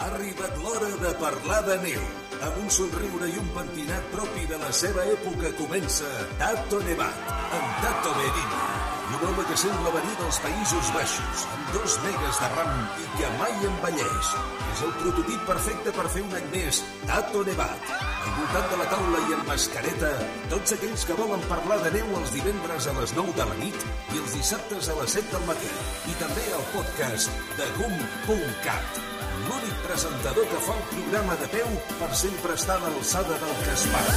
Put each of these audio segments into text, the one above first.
Ha arribat l'hora de parlar de neu. Amb un somriure i un pentinat propi de la seva època comença Tato Nevat, amb Tato Medina. I un home que sembla venir dels Països Baixos, amb dos megas de ram i que mai envelleix. És el prototip perfecte per fer un any més, Tato Nevat. Al voltant de la taula i amb mascareta, tots aquells que volen parlar de neu els divendres a les 9 de la nit i els dissabtes a les 7 del matí. I també al podcast de GUM.cat l'únic presentador que fa el programa de peu per sempre estar a l'alçada del que es para.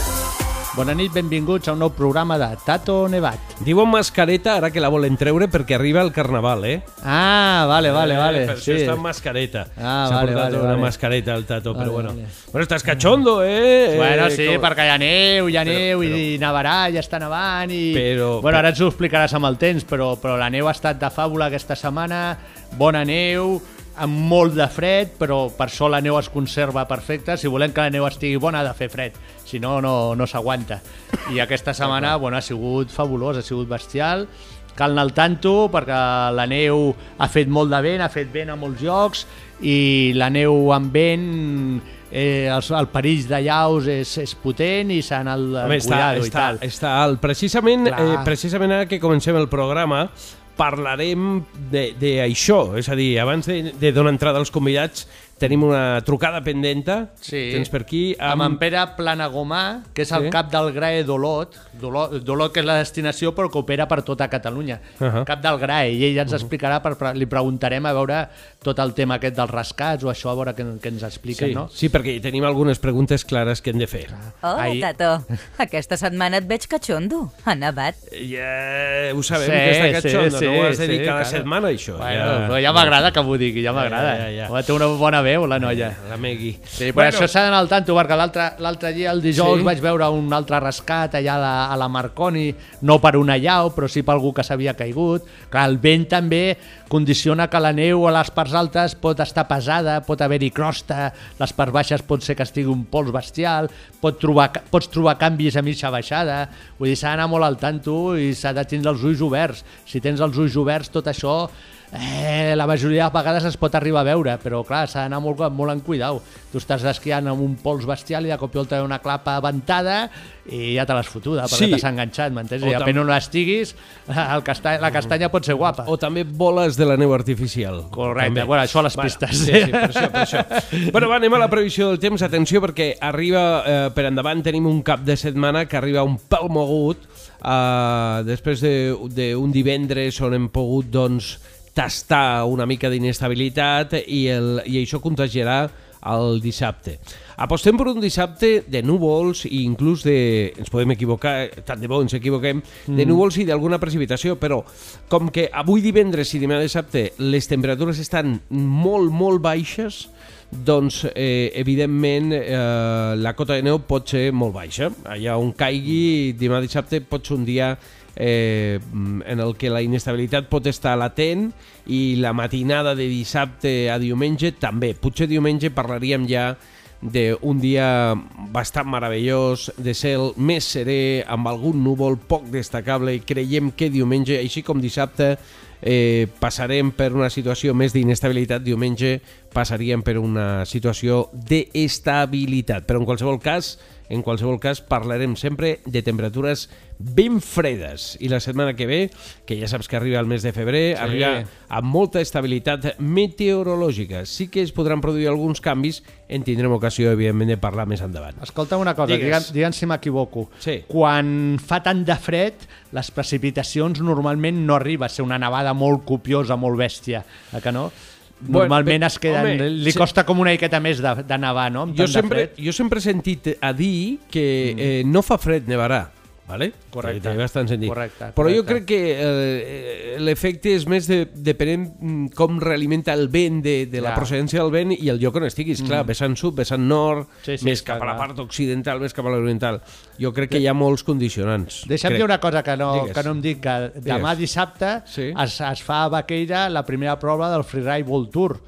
Bona nit, benvinguts a un nou programa de Tato Nevat. Diuen mascareta ara que la volen treure perquè arriba el carnaval, eh? Ah, vale, vale, vale. Eh, per sí. això està amb mascareta. Ah, S'ha vale, portat vale, una vale. mascareta al tato, Vale, però bueno. vale. Bueno, estàs cachondo, eh? Bueno, Eh, sí, com- perquè hi ha neu, hi ha neu però- i nevarà, ja està nevant i... Però- Bueno, però- ara ens ho explicaràs amb el temps, però, però la neu ha estat de fàbula aquesta setmana, bona neu, amb molt de fred, però per això la neu es conserva perfecta. Si volem que la neu estigui bona ha de fer fred, si no, no, no s'aguanta. I aquesta setmana bueno, ha sigut fabulós, ha sigut bestial. Cal anar al tanto perquè la neu ha fet molt de vent, ha fet vent a molts llocs i la neu amb vent eh, el, el perill de llaus és, és potent i s'ha anat cuidado i tal. està alt. Precisament, Clar. eh, precisament ara que comencem el programa parlarem d'això, és a dir, abans de, de donar entrada als convidats tenim una trucada pendenta, Sí. tens per aquí, amb en Pere Planagomà, que és el Sí. cap del GRAE d'Olot, d'Olot, que és la destinació però que opera per tota Catalunya. Uh -huh. Cap del GRAE, i ell ens explicarà, per, li preguntarem a veure tot el tema aquest dels rescats o això, a veure què, què ens expliquen, Sí, no? sí, perquè tenim algunes preguntes clares que hem de fer. Hola, Ai. Tato. Aquesta setmana et veig catxondo. Ha nevat. Ja ho sabem, Sí, que està sí, catxondo, sí, no ho has de dir sí, cada claro. setmana, això. Bueno, ja, ja m'agrada que m'ho digui, ja m'agrada. ja, ja. Home, Té una bona veu, la noia. La Megui. Sí, però bueno. això s'ha d'anar al tanto, perquè l'altre dia, el dijous, Sí. sí. vaig veure un altre rescat allà a la, a la Marconi, no per una llau, però sí per algú que s'havia caigut. Clar, el vent també condiciona que la neu a les parts altes pot estar pesada, pot haver-hi crosta, les parts baixes pot ser que estigui un pols bestial, pot trobar, pots trobar canvis a mitja baixada, vull dir, s'ha d'anar molt al tanto i s'ha de tindre els ulls oberts. Si tens els ulls oberts, tot això Eh, la majoria de vegades es pot arribar a veure, però clar, s'ha d'anar molt, molt en cuidau. Tu estàs esquiant amb un pols bestial i de cop i volta una clapa ventada i ja te l'has fotuda, perquè Sí. t'has enganxat, m'entens? I apenas no estiguis, el castany, la castanya pot ser guapa. O també boles de la neu artificial. Correcte, També. bueno, això a les Bueno, pistes. Sí, sí, per això, per això. Bueno, va, anem a la previsió del temps. Atenció, perquè arriba, eh, per endavant, tenim un cap de setmana que arriba un pèl mogut, eh, després d'un de, d'un divendres on hem pogut, doncs, tastar una mica d'inestabilitat i, el, i això contagiarà el dissabte. Apostem per un dissabte de núvols i inclús de... ens podem equivocar, tant de bo ens equivoquem, de núvols i d'alguna precipitació, però com que avui divendres i demà dissabte les temperatures estan molt, molt baixes, doncs, eh, evidentment, eh, la cota de neu pot ser molt baixa. Allà on caigui, demà dissabte pot ser un dia eh, en el que la inestabilitat pot estar latent i la matinada de dissabte a diumenge també. Potser diumenge parlaríem ja d'un dia bastant meravellós, de cel més serè, amb algun núvol poc destacable creiem que diumenge, així com dissabte, eh, passarem per una situació més d'inestabilitat, diumenge passaríem per una situació d'estabilitat. Però en qualsevol cas, en qualsevol cas parlarem sempre de temperatures ben fredes i la setmana que ve, que ja saps que arriba el mes de febrer, Sí. arriba amb molta estabilitat meteorològica. Sí que es podran produir alguns canvis, en tindrem ocasió, evidentment, de parlar més endavant. Escolta una cosa, digue'm, digue'm si m'equivoco. Sí. Quan fa tant de fred, les precipitacions normalment no arriba a ser una nevada molt copiosa, molt bèstia, eh que no? Normalment es queden... home, li costa com una miqueta més de, de nevar, no? Amb Jo sempre, jo sempre he sentit a dir que eh, no fa fred nevarà. Vale? Correcte. Té bastant sentit. Correcte, Però jo correcte. crec que eh, l'efecte és més de, depenent mm, com realimenta el vent, de, de la Ja. procedència del vent i el lloc on estiguis. Clar, vessant sud, vessant nord, Sí, sí, més clar, cap a la clar. part occidental, més cap a l'oriental. Jo crec que hi ha molts condicionants. Deixa'm dir una cosa que no, Digues. que no em dic, que demà dissabte Sí. es, es fa a Baqueira la primera prova del Freeride World Tour.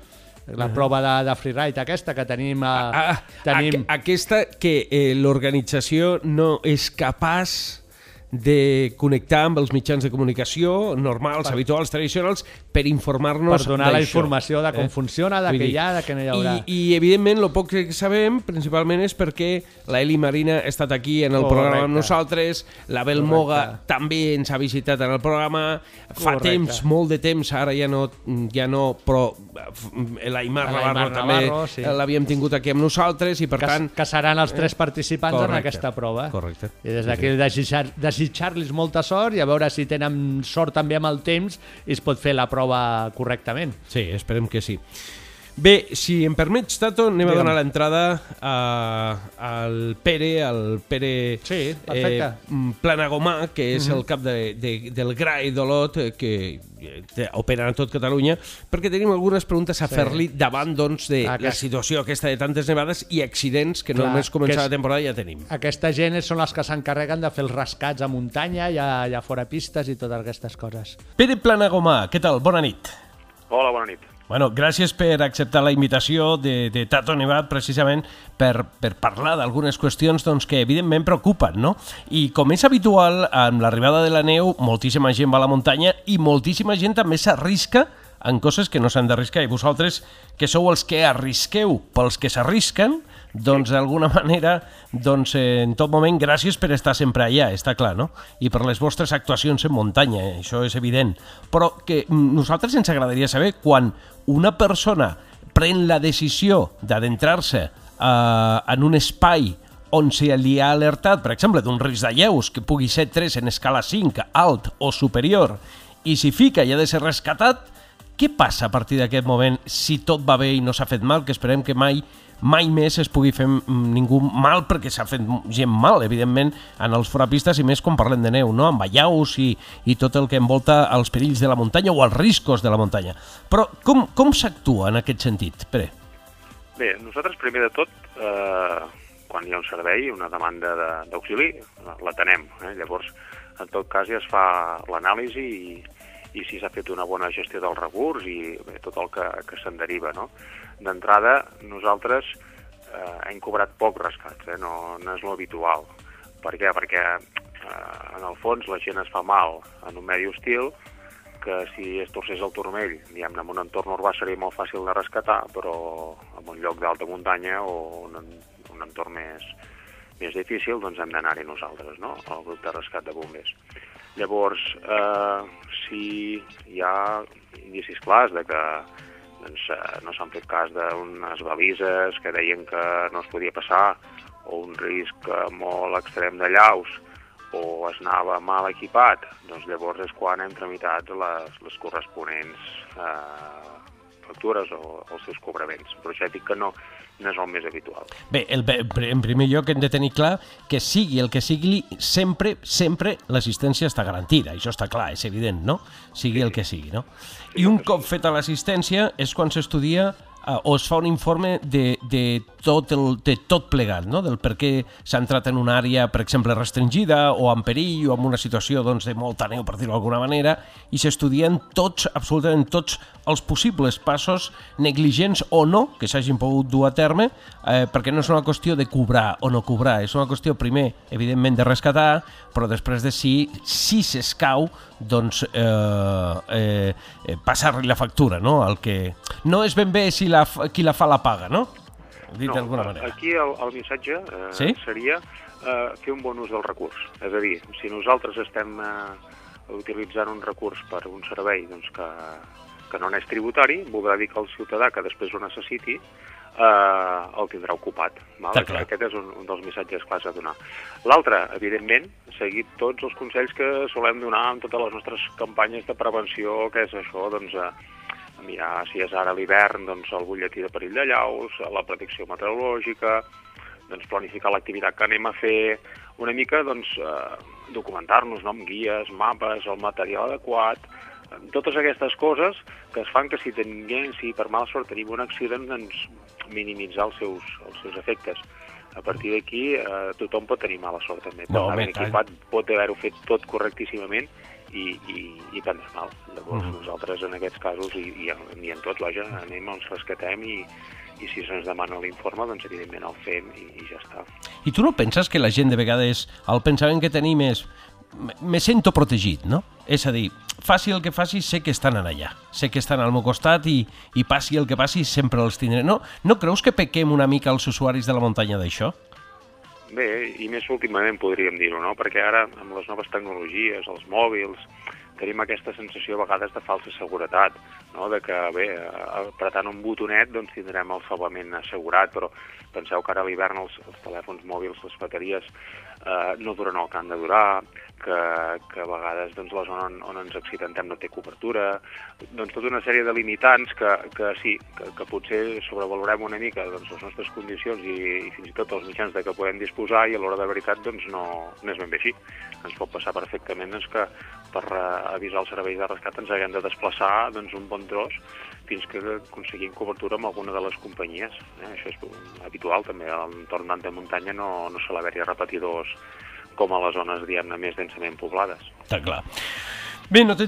La prova de, de freeride aquesta que tenim... A, Ah, tenim... aqu aquesta que eh, l'organització no és capaç de connectar amb els mitjans de comunicació normals, habituals, tradicionals, per informar-nos Per donar la informació de com funciona, de què hi ha, de què no hi haurà. I, I, evidentment, el poc que sabem, principalment, és perquè la Eli Marina ha estat aquí en el Correcte. programa amb nosaltres, la Bel Correcte. Moga també ens ha visitat en el programa, fa Correcte. temps, molt de temps, ara ja no, ja no però eh, l'Aimar L'Aimar Navarro també Navarro, sí. eh, l'havíem tingut aquí amb nosaltres i, per que, tant, que seran els tres participants en correcte, aquesta prova. correcte. I des d'aquí desitjar- desitjar-los molta sort i a veure si tenen sort també amb el temps i es pot fer la prova correctament. Sí, esperem que sí. Bé, si em permets, Tato, anem a Digue'm. donar l'entrada a- al Pere, al Pere Sí, perfecte. eh, Planagomà, que és el cap de, de, del GRAI d'Olot, eh, que eh, opera a tot Catalunya, perquè tenim algunes preguntes a Sí. fer-li davant doncs, de que la situació aquesta de tantes nevades i accidents que Clar, només començar és- la temporada ja tenim. Aquesta gent són els que s'encarreguen de fer els rescats a muntanya, ja, ja fora pistes i totes aquestes coses. Pere Planagomà, què tal? Bona nit. Hola, bona nit. Bueno, gràcies per acceptar la invitació de, de Tato Nevat precisament per, per parlar d'algunes qüestions doncs, que evidentment preocupen, no? I com és habitual, amb l'arribada de la neu, moltíssima gent va a la muntanya i moltíssima gent també s'arrisca en coses que no s'han d'arriscar. I vosaltres, que sou els que arrisqueu pels que s'arrisquen, doncs d'alguna manera, doncs en tot moment, gràcies per estar sempre allà, està clar, no? I per les vostres actuacions en muntanya, eh, això és evident. Però que mm, nosaltres ens agradaria saber quan una persona pren la decisió d'adentrar-se eh, en un espai on se li ha alertat, per exemple, d'un risc de lleus que pugui ser 3 en escala 5, alt o superior, i s'hi fica i ha de ser rescatat, què passa a partir d'aquest moment si tot va bé i no s'ha fet mal, que esperem que mai mai més es pugui fer mm, ningú mal perquè s'ha fet gent mal, evidentment, en els forapistes i més quan parlem de neu, no? amb allaus i, i tot el que envolta els perills de la muntanya o els riscos de la muntanya. Però com, com s'actua en aquest sentit, Pere? Bé, nosaltres primer de tot, eh, quan hi ha un servei, una demanda de- d'auxili, la- l'atenem. Eh? Llavors, en tot cas, ja es fa l'anàlisi i, i si s'ha fet una bona gestió del recurs i bé, tot el que, que se'n deriva. No? D'entrada, nosaltres eh, hem cobrat pocs rescats, eh? no, no és lo habitual. Per què? Perquè eh, en el fons la gent es fa mal en un medi hostil que si es torcés el turmell, diguem-ne, en un entorn urbà seria molt fàcil de rescatar, però en un lloc d'alta muntanya o un, un entorn més, més difícil, doncs hem d'anar-hi nosaltres, no?, el grup de rescat de bombers. Llavors, eh, si hi ha indicis clars de que doncs, eh, no s'han fet cas d'unes balises que deien que no es podia passar, o un risc eh, molt extrem de llaus, o es anava mal equipat, doncs llavors és quan hem tramitat les, les corresponents eh, factures o els seus cobraments. Però ja dic que no, no és el més habitual. Bé, el, en primer lloc hem de tenir clar que sigui el que sigui, sempre, sempre l'assistència està garantida. Això està clar, és evident, no? Sigui el que sigui, no? I un cop feta l'assistència és quan s'estudia eh, o es fa un informe de, de, tot el, de tot plegat, no? del per què s'ha entrat en una àrea, per exemple, restringida o en perill o en una situació doncs, de molta neu, per dir-ho d'alguna manera, i s'estudien tots, absolutament tots, els possibles passos negligents o no que s'hagin pogut dur a terme, eh, perquè no és una qüestió de cobrar o no cobrar, és una qüestió, primer, evidentment, de rescatar, però després de si, si s'escau, doncs eh, eh, eh, passar-li la factura, no? El que... No és ben bé si la, qui la fa la paga, no? Dit d'alguna manera. Aquí el, el missatge eh, Sí? seria eh, fer un bon ús del recurs. És a dir, si nosaltres estem eh, utilitzant un recurs per un servei doncs, que, que no n'és tributari, voldrà dir que el ciutadà que després ho necessiti eh, el tindrà ocupat. Val? Clar. Aquest és un, un dels missatges clars a donar. L'altre, evidentment, seguir tots els consells que solem donar en totes les nostres campanyes de prevenció, que és això, doncs, eh, mirar si és ara l'hivern, doncs el butlletí de perill de llaus, la predicció meteorològica, doncs planificar l'activitat que anem a fer, una mica doncs, eh, documentar-nos no? amb guies, mapes, el material adequat, totes aquestes coses que es fan que si, tinguem, si per mala sort tenim un accident, doncs minimitzar els seus, els seus efectes. A partir d'aquí eh, tothom pot tenir mala sort també, pot No, tant. equipat, pot haver-ho fet tot correctíssimament i, i, i prendre mal. Llavors Mhm. nosaltres en aquests casos, i, i, en- i en tot, vaja, anem, els rescatem i, i si se'ns demana l'informe, doncs evidentment el fem i, i ja està. I tu no penses que la gent de vegades, el pensament que tenim és me- sento protegit, no? És a dir, faci el que faci, sé que estan allà. Sé que estan al meu costat i, i passi el que passi, sempre els tindré. No, no creus que pequem una mica els usuaris de la muntanya d'això? Bé, i més últimament podríem dir-ho, no? Perquè ara, amb les noves tecnologies, els mòbils, tenim aquesta sensació a vegades de falsa seguretat, no? de que, bé, apretant un botonet doncs tindrem el salvament assegurat, però penseu que ara a l'hivern els, els telèfons mòbils, les bateries, eh, no duren el que han de durar, que, que a vegades doncs, la zona on, on ens accidentem no té cobertura, doncs tota una sèrie de limitants que, que sí, que, que potser sobrevalorem una mica doncs, les nostres condicions i, i fins i tot els mitjans de què podem disposar i a l'hora de veritat doncs, no, no és ben bé així. Ens pot passar perfectament doncs, que per eh, avisar el servei de rescat ens haguem de desplaçar doncs, un bon tros fins que aconseguim cobertura amb alguna de les companyies. Eh? Això és habitual també, a l'entorn d'Anta Muntanya no, no sol haver-hi repetidors com a les zones, diguem-ne, més densament poblades. Està clar. Bé, no te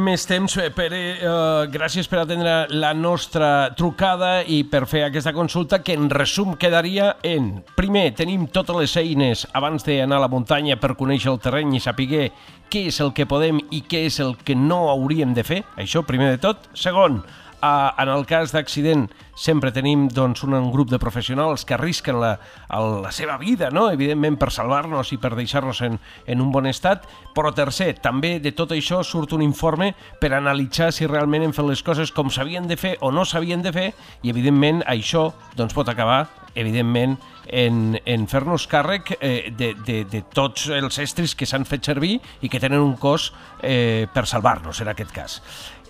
més temps, eh, Pere. Uh, gràcies per atendre la nostra trucada i per fer aquesta consulta que en resum quedaria en... Primer, tenim totes les eines abans d'anar a la muntanya per conèixer el terreny i saber què és el que podem i què és el que no hauríem de fer. Això, primer de tot. Segon, en el cas d'accident sempre tenim doncs, un, grup de professionals que arrisquen la, la seva vida, no? evidentment per salvar-nos i per deixar-nos en, en un bon estat, però tercer, també de tot això surt un informe per analitzar si realment hem fet les coses com s'havien de fer o no s'havien de fer i evidentment això doncs, pot acabar evidentment en, en fer-nos càrrec eh, de, de, de tots els estris que s'han fet servir i que tenen un cost eh, per salvar-nos en aquest cas.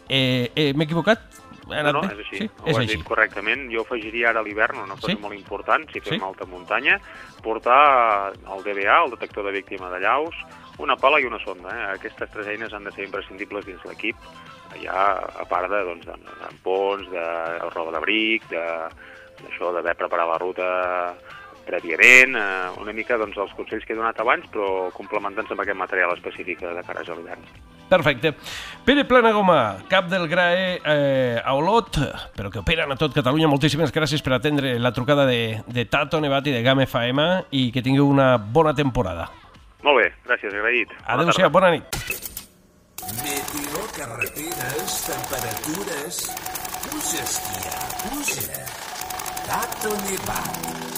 Eh, eh, M'he equivocat? No, no, és així. Sí, Ho és has així. dit correctament. Jo afegiria ara a l'hivern una cosa Sí? molt important, si fem Sí? alta muntanya, portar el DBA, el detector de víctima de llaus, una pala i una sonda. Eh? Aquestes tres eines han de ser imprescindibles dins l'equip, ja a part de, doncs, de- d'ampons, de, de roba d'abric, de, d'això d'haver preparat la ruta prèviament, eh, una mica doncs, els consells que he donat abans, però complementant-se amb aquest material específic de cara a l'hivern. Perfecte. Pere Planagoma, cap del GRAE eh, a Olot, però que operen a tot Catalunya. Moltíssimes gràcies per atendre la trucada de, de Tato Nevat i de GAM FM i que tingueu una bona temporada. Molt bé, gràcies, agraït. Adéu-siau, bona nit. Meteo, carreteres, temperatures... Puja, esquiar, puja. Tato Nevat.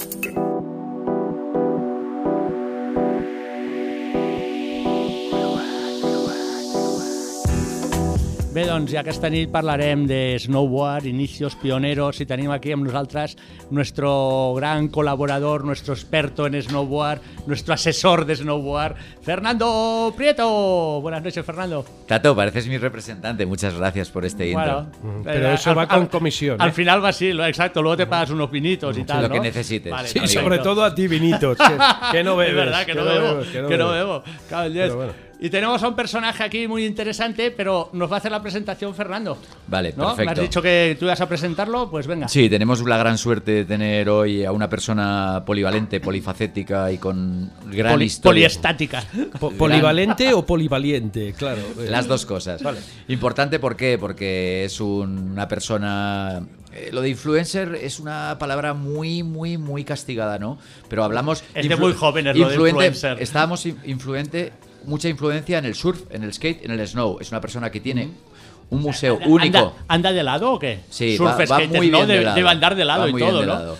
Bé, doncs ja aquesta nit parlarem de snowboard, inicios pioneros, i tenim aquí amb nosaltres nuestro gran colaborador, nuestro experto en snowboard, nuestro asesor de snowboard, Fernando Prieto. Buenas noches, Fernando. Tato, pareces mi representante. Muchas gracias por este intro. Bueno, Pero eh, eso va con comisión, Al ¿eh? final va así, exacto. Luego te pagas unos vinitos y tal, lo ¿no? que necesites. Vale, Sí, sobre todo a ti, Vinitos, que, que no bebes. Es verdad que, no, bebo, que no, bebo. Claro, yes. Y tenemos a un personaje aquí muy interesante, pero nos va a hacer la presentación Fernando. Vale, ¿no? Me has perfecto. dicho que tú ibas a presentarlo, pues venga. Sí, tenemos la gran suerte de tener hoy a una persona polivalente, polifacética y con gran Poli- historia. poliestática. Po- ¿Polivalente o polivaliente? Claro. Las dos cosas. Importante, ¿por qué? Porque es un- una persona... eh, lo de influencer es una palabra muy, muy, muy castigada, ¿no? Pero hablamos... Es de muy jóvenes lo de influencer. Estábamos in- influente, mucha influencia en el surf, en el skate, en el snow. Es una persona que tiene un museo único. ¿Anda, anda de lado o qué? Sí, Surf va, va skaters, muy ¿no? bien de Debe- lado. Debe andar de lado Va y muy bien todo, de ¿no? lado.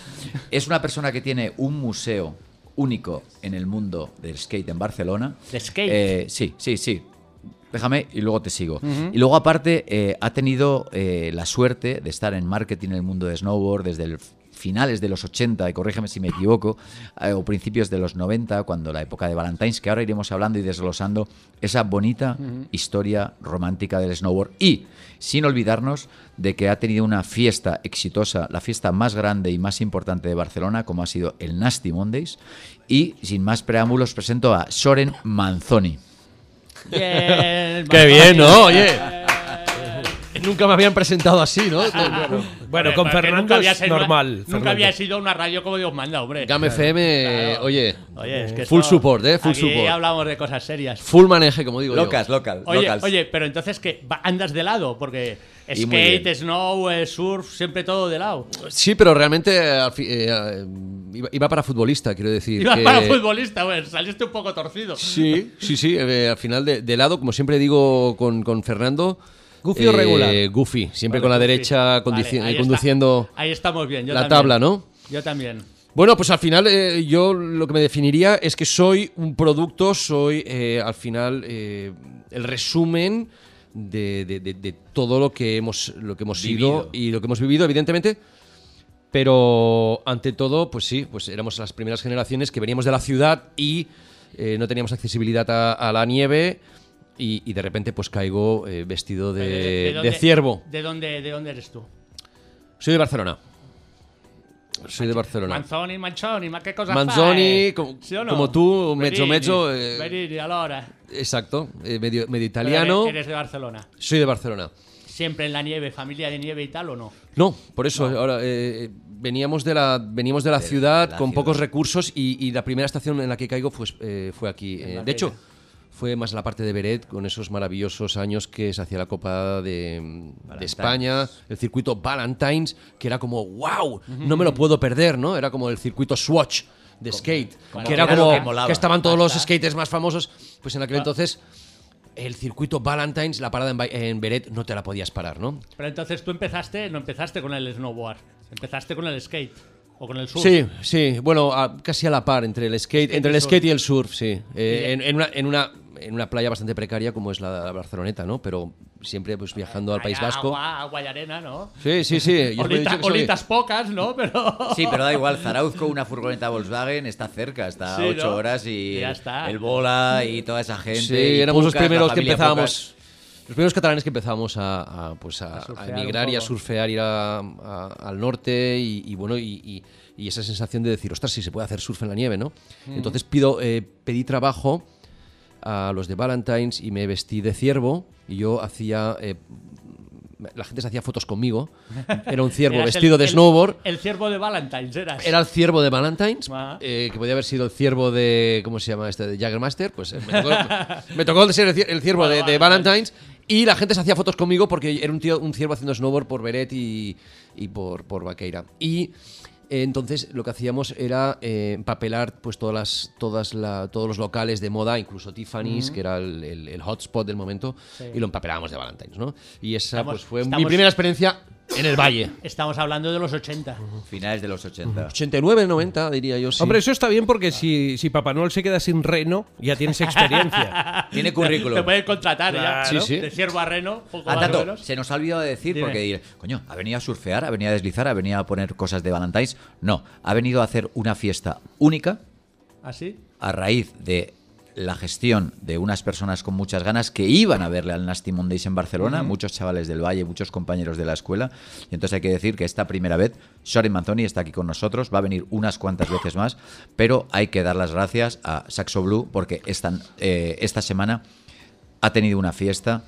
Es una persona que tiene un museo único en el mundo del skate en Barcelona. ¿De skate? Eh, sí, sí, sí. Déjame y luego te sigo. Y luego aparte eh, ha tenido eh, la suerte de estar en marketing en el mundo de snowboard desde el finales de los 80, y corrígeme si me equivoco, eh, o principios de los 90, cuando la época de Valentine's, que ahora iremos hablando y desglosando esa bonita historia romántica del snowboard. Y sin olvidarnos de que ha tenido una fiesta exitosa, la fiesta más grande y más importante de Barcelona, como ha sido el Nasty Mondays. Y sin más preámbulos, presento a Soren Manzoni. Bien, Qué bien, ¿no? Oye. Nunca me habían presentado así, ¿no? Bueno, con Fernando nunca había es sido una- normal. Nunca Fernando. había sido una radio como Dios manda, hombre. Gam FM, Claro. oye, Oye, es que full esto- support, ¿eh? Full aquí support. hablamos de cosas serias. Full maneje, como digo Locas, yo. local, Oye, locals. oye, pero entonces que andas de lado, porque skate, snow, eh, surf, siempre todo de lado. Sí, pero realmente eh, eh, iba, iba para futbolista, quiero decir. Que- para futbolista, güey, saliste un poco torcido. Sí, sí, sí. eh, al final de, de lado, como siempre digo con, con Fernando. ¿Goofy o regular? Goofy, siempre Vale, con la Goofy. derecha Vale, está. conduciendo Ahí estamos bien. Yo la también. tabla, ¿no? Yo también. Bueno, pues al final eh, yo lo que me definiría es que soy un producto, soy eh, al final eh, el resumen de, de- de- de todo lo que hemos, lo que hemos Vivido. sido y lo que hemos vivido, evidentemente. Pero ante todo, pues sí, pues éramos las primeras generaciones que veníamos de la ciudad y eh, no teníamos accesibilidad a, a la nieve y, y de repente pues caigo eh, vestido de, de dónde- ciervo. ¿De dónde, ¿De dónde eres tú? Soy de Barcelona. Soy de Barcelona. Manzoni, Manzoni, ma che cosa Manzoni, com- ¿Sí no? como tú, mezzo, mezzo, eh, Verini, allora. Exacto, eh, medio, medio Pero italiano. Eres de Barcelona. Soy de Barcelona. ¿Siempre en la nieve, familia de nieve y tal o no? No, por eso ahora eh, veníamos de la veníamos de la De- ciudad de la con ciudad. pocos recursos y, y la primera estación en la que caigo fue, eh, fue aquí. Eh, de hecho, fue más la parte de Beret con esos maravillosos años que se hacía la Copa de. España, el circuito Valentine's, que era como wow, no me lo puedo perder, ¿no? Era como el circuito Swatch de skate, que era era como que estaban todos los skaters más famosos, pues en aquel entonces el circuito Valentine's, la parada en, en Beret no te la podías parar, ¿no? Pero entonces tú empezaste, no empezaste con el snowboard, empezaste con el skate o con el surf. Sí, sí, bueno, a- casi a la par entre el skate, entre el surf. skate y el surf, sí. Eh, en, en una, en, una, en una playa bastante precaria como es la, la Barceloneta, ¿no? Pero siempre pues viajando al País Vasco. Agua, agua y arena, ¿no? Sí, sí, sí. yo os he Olita- dicho que soy- olitas pocas, ¿no? Pero. Sí, pero da igual, Zarauzco, una furgoneta Volkswagen, está cerca, está Sí, a ocho ¿no? horas y Ya el, está. el bola y toda esa gente. Sí, éramos los Pucas, primeros que empezábamos. Los primeros catalanes que empezábamos a, a, pues a, emigrar y a surfear, ir a- a- al norte y, y bueno, y, y- y esa sensación de decir, ostras, si se puede hacer surf en la nieve, ¿no? Entonces pido, eh, pedí trabajo a los de Valentine's y me vestí de ciervo y yo hacía... eh, la gente se hacía fotos conmigo. Era un ciervo Eras vestido el- de el- snowboard. El ciervo de Valentine's eras. Era el ciervo de Valentine's, Ah. eh, que podía haber sido el ciervo de. ¿Cómo se llama este? De Jaggermaster. Pues eh, me tocó, me tocó ser el, cier- el ciervo de, de Valentine's. Y la gente se hacía fotos conmigo porque era un, tío, un ciervo haciendo snowboard por Beret y, y por, por Vaqueira. Y entonces lo que hacíamos era eh, empapelar pues, todas las, todas la- todos los locales de moda, incluso Tiffany's, que era el, el- el hotspot del momento, y lo empapelábamos de Valentine's. ¿no? Y esa Estamos- pues, fue mi primera experiencia en el Valle. Estamos hablando de los 80. Finales de los 80. 89, 90, diría yo. Sí. Hombre, eso está bien porque si, si Papá Noel se queda sin reno, ya tienes experiencia. Tiene Te currículum. pueden contratar ya. Claro. Sí, sí. De ciervo a reno, poco Ah, más o Tato, menos. se nos ha olvidado de decir, Dime. porque diré, coño, ¿ha venido a surfear? ¿Ha venido a deslizar? ¿Ha venido a poner cosas de Valentine's? No, ha venido a hacer una fiesta única ¿Así? a raíz de la gestión de unas personas con muchas ganas que iban a verle al Nasty Mondays en Barcelona, muchos chavales del Valle, muchos compañeros de la escuela. Y entonces hay que decir que esta primera vez, Soren Manzoni está aquí con nosotros, va a venir unas cuantas veces más, pero hay que dar las gracias a Saxo Blue porque esta, eh, esta semana ha tenido una fiesta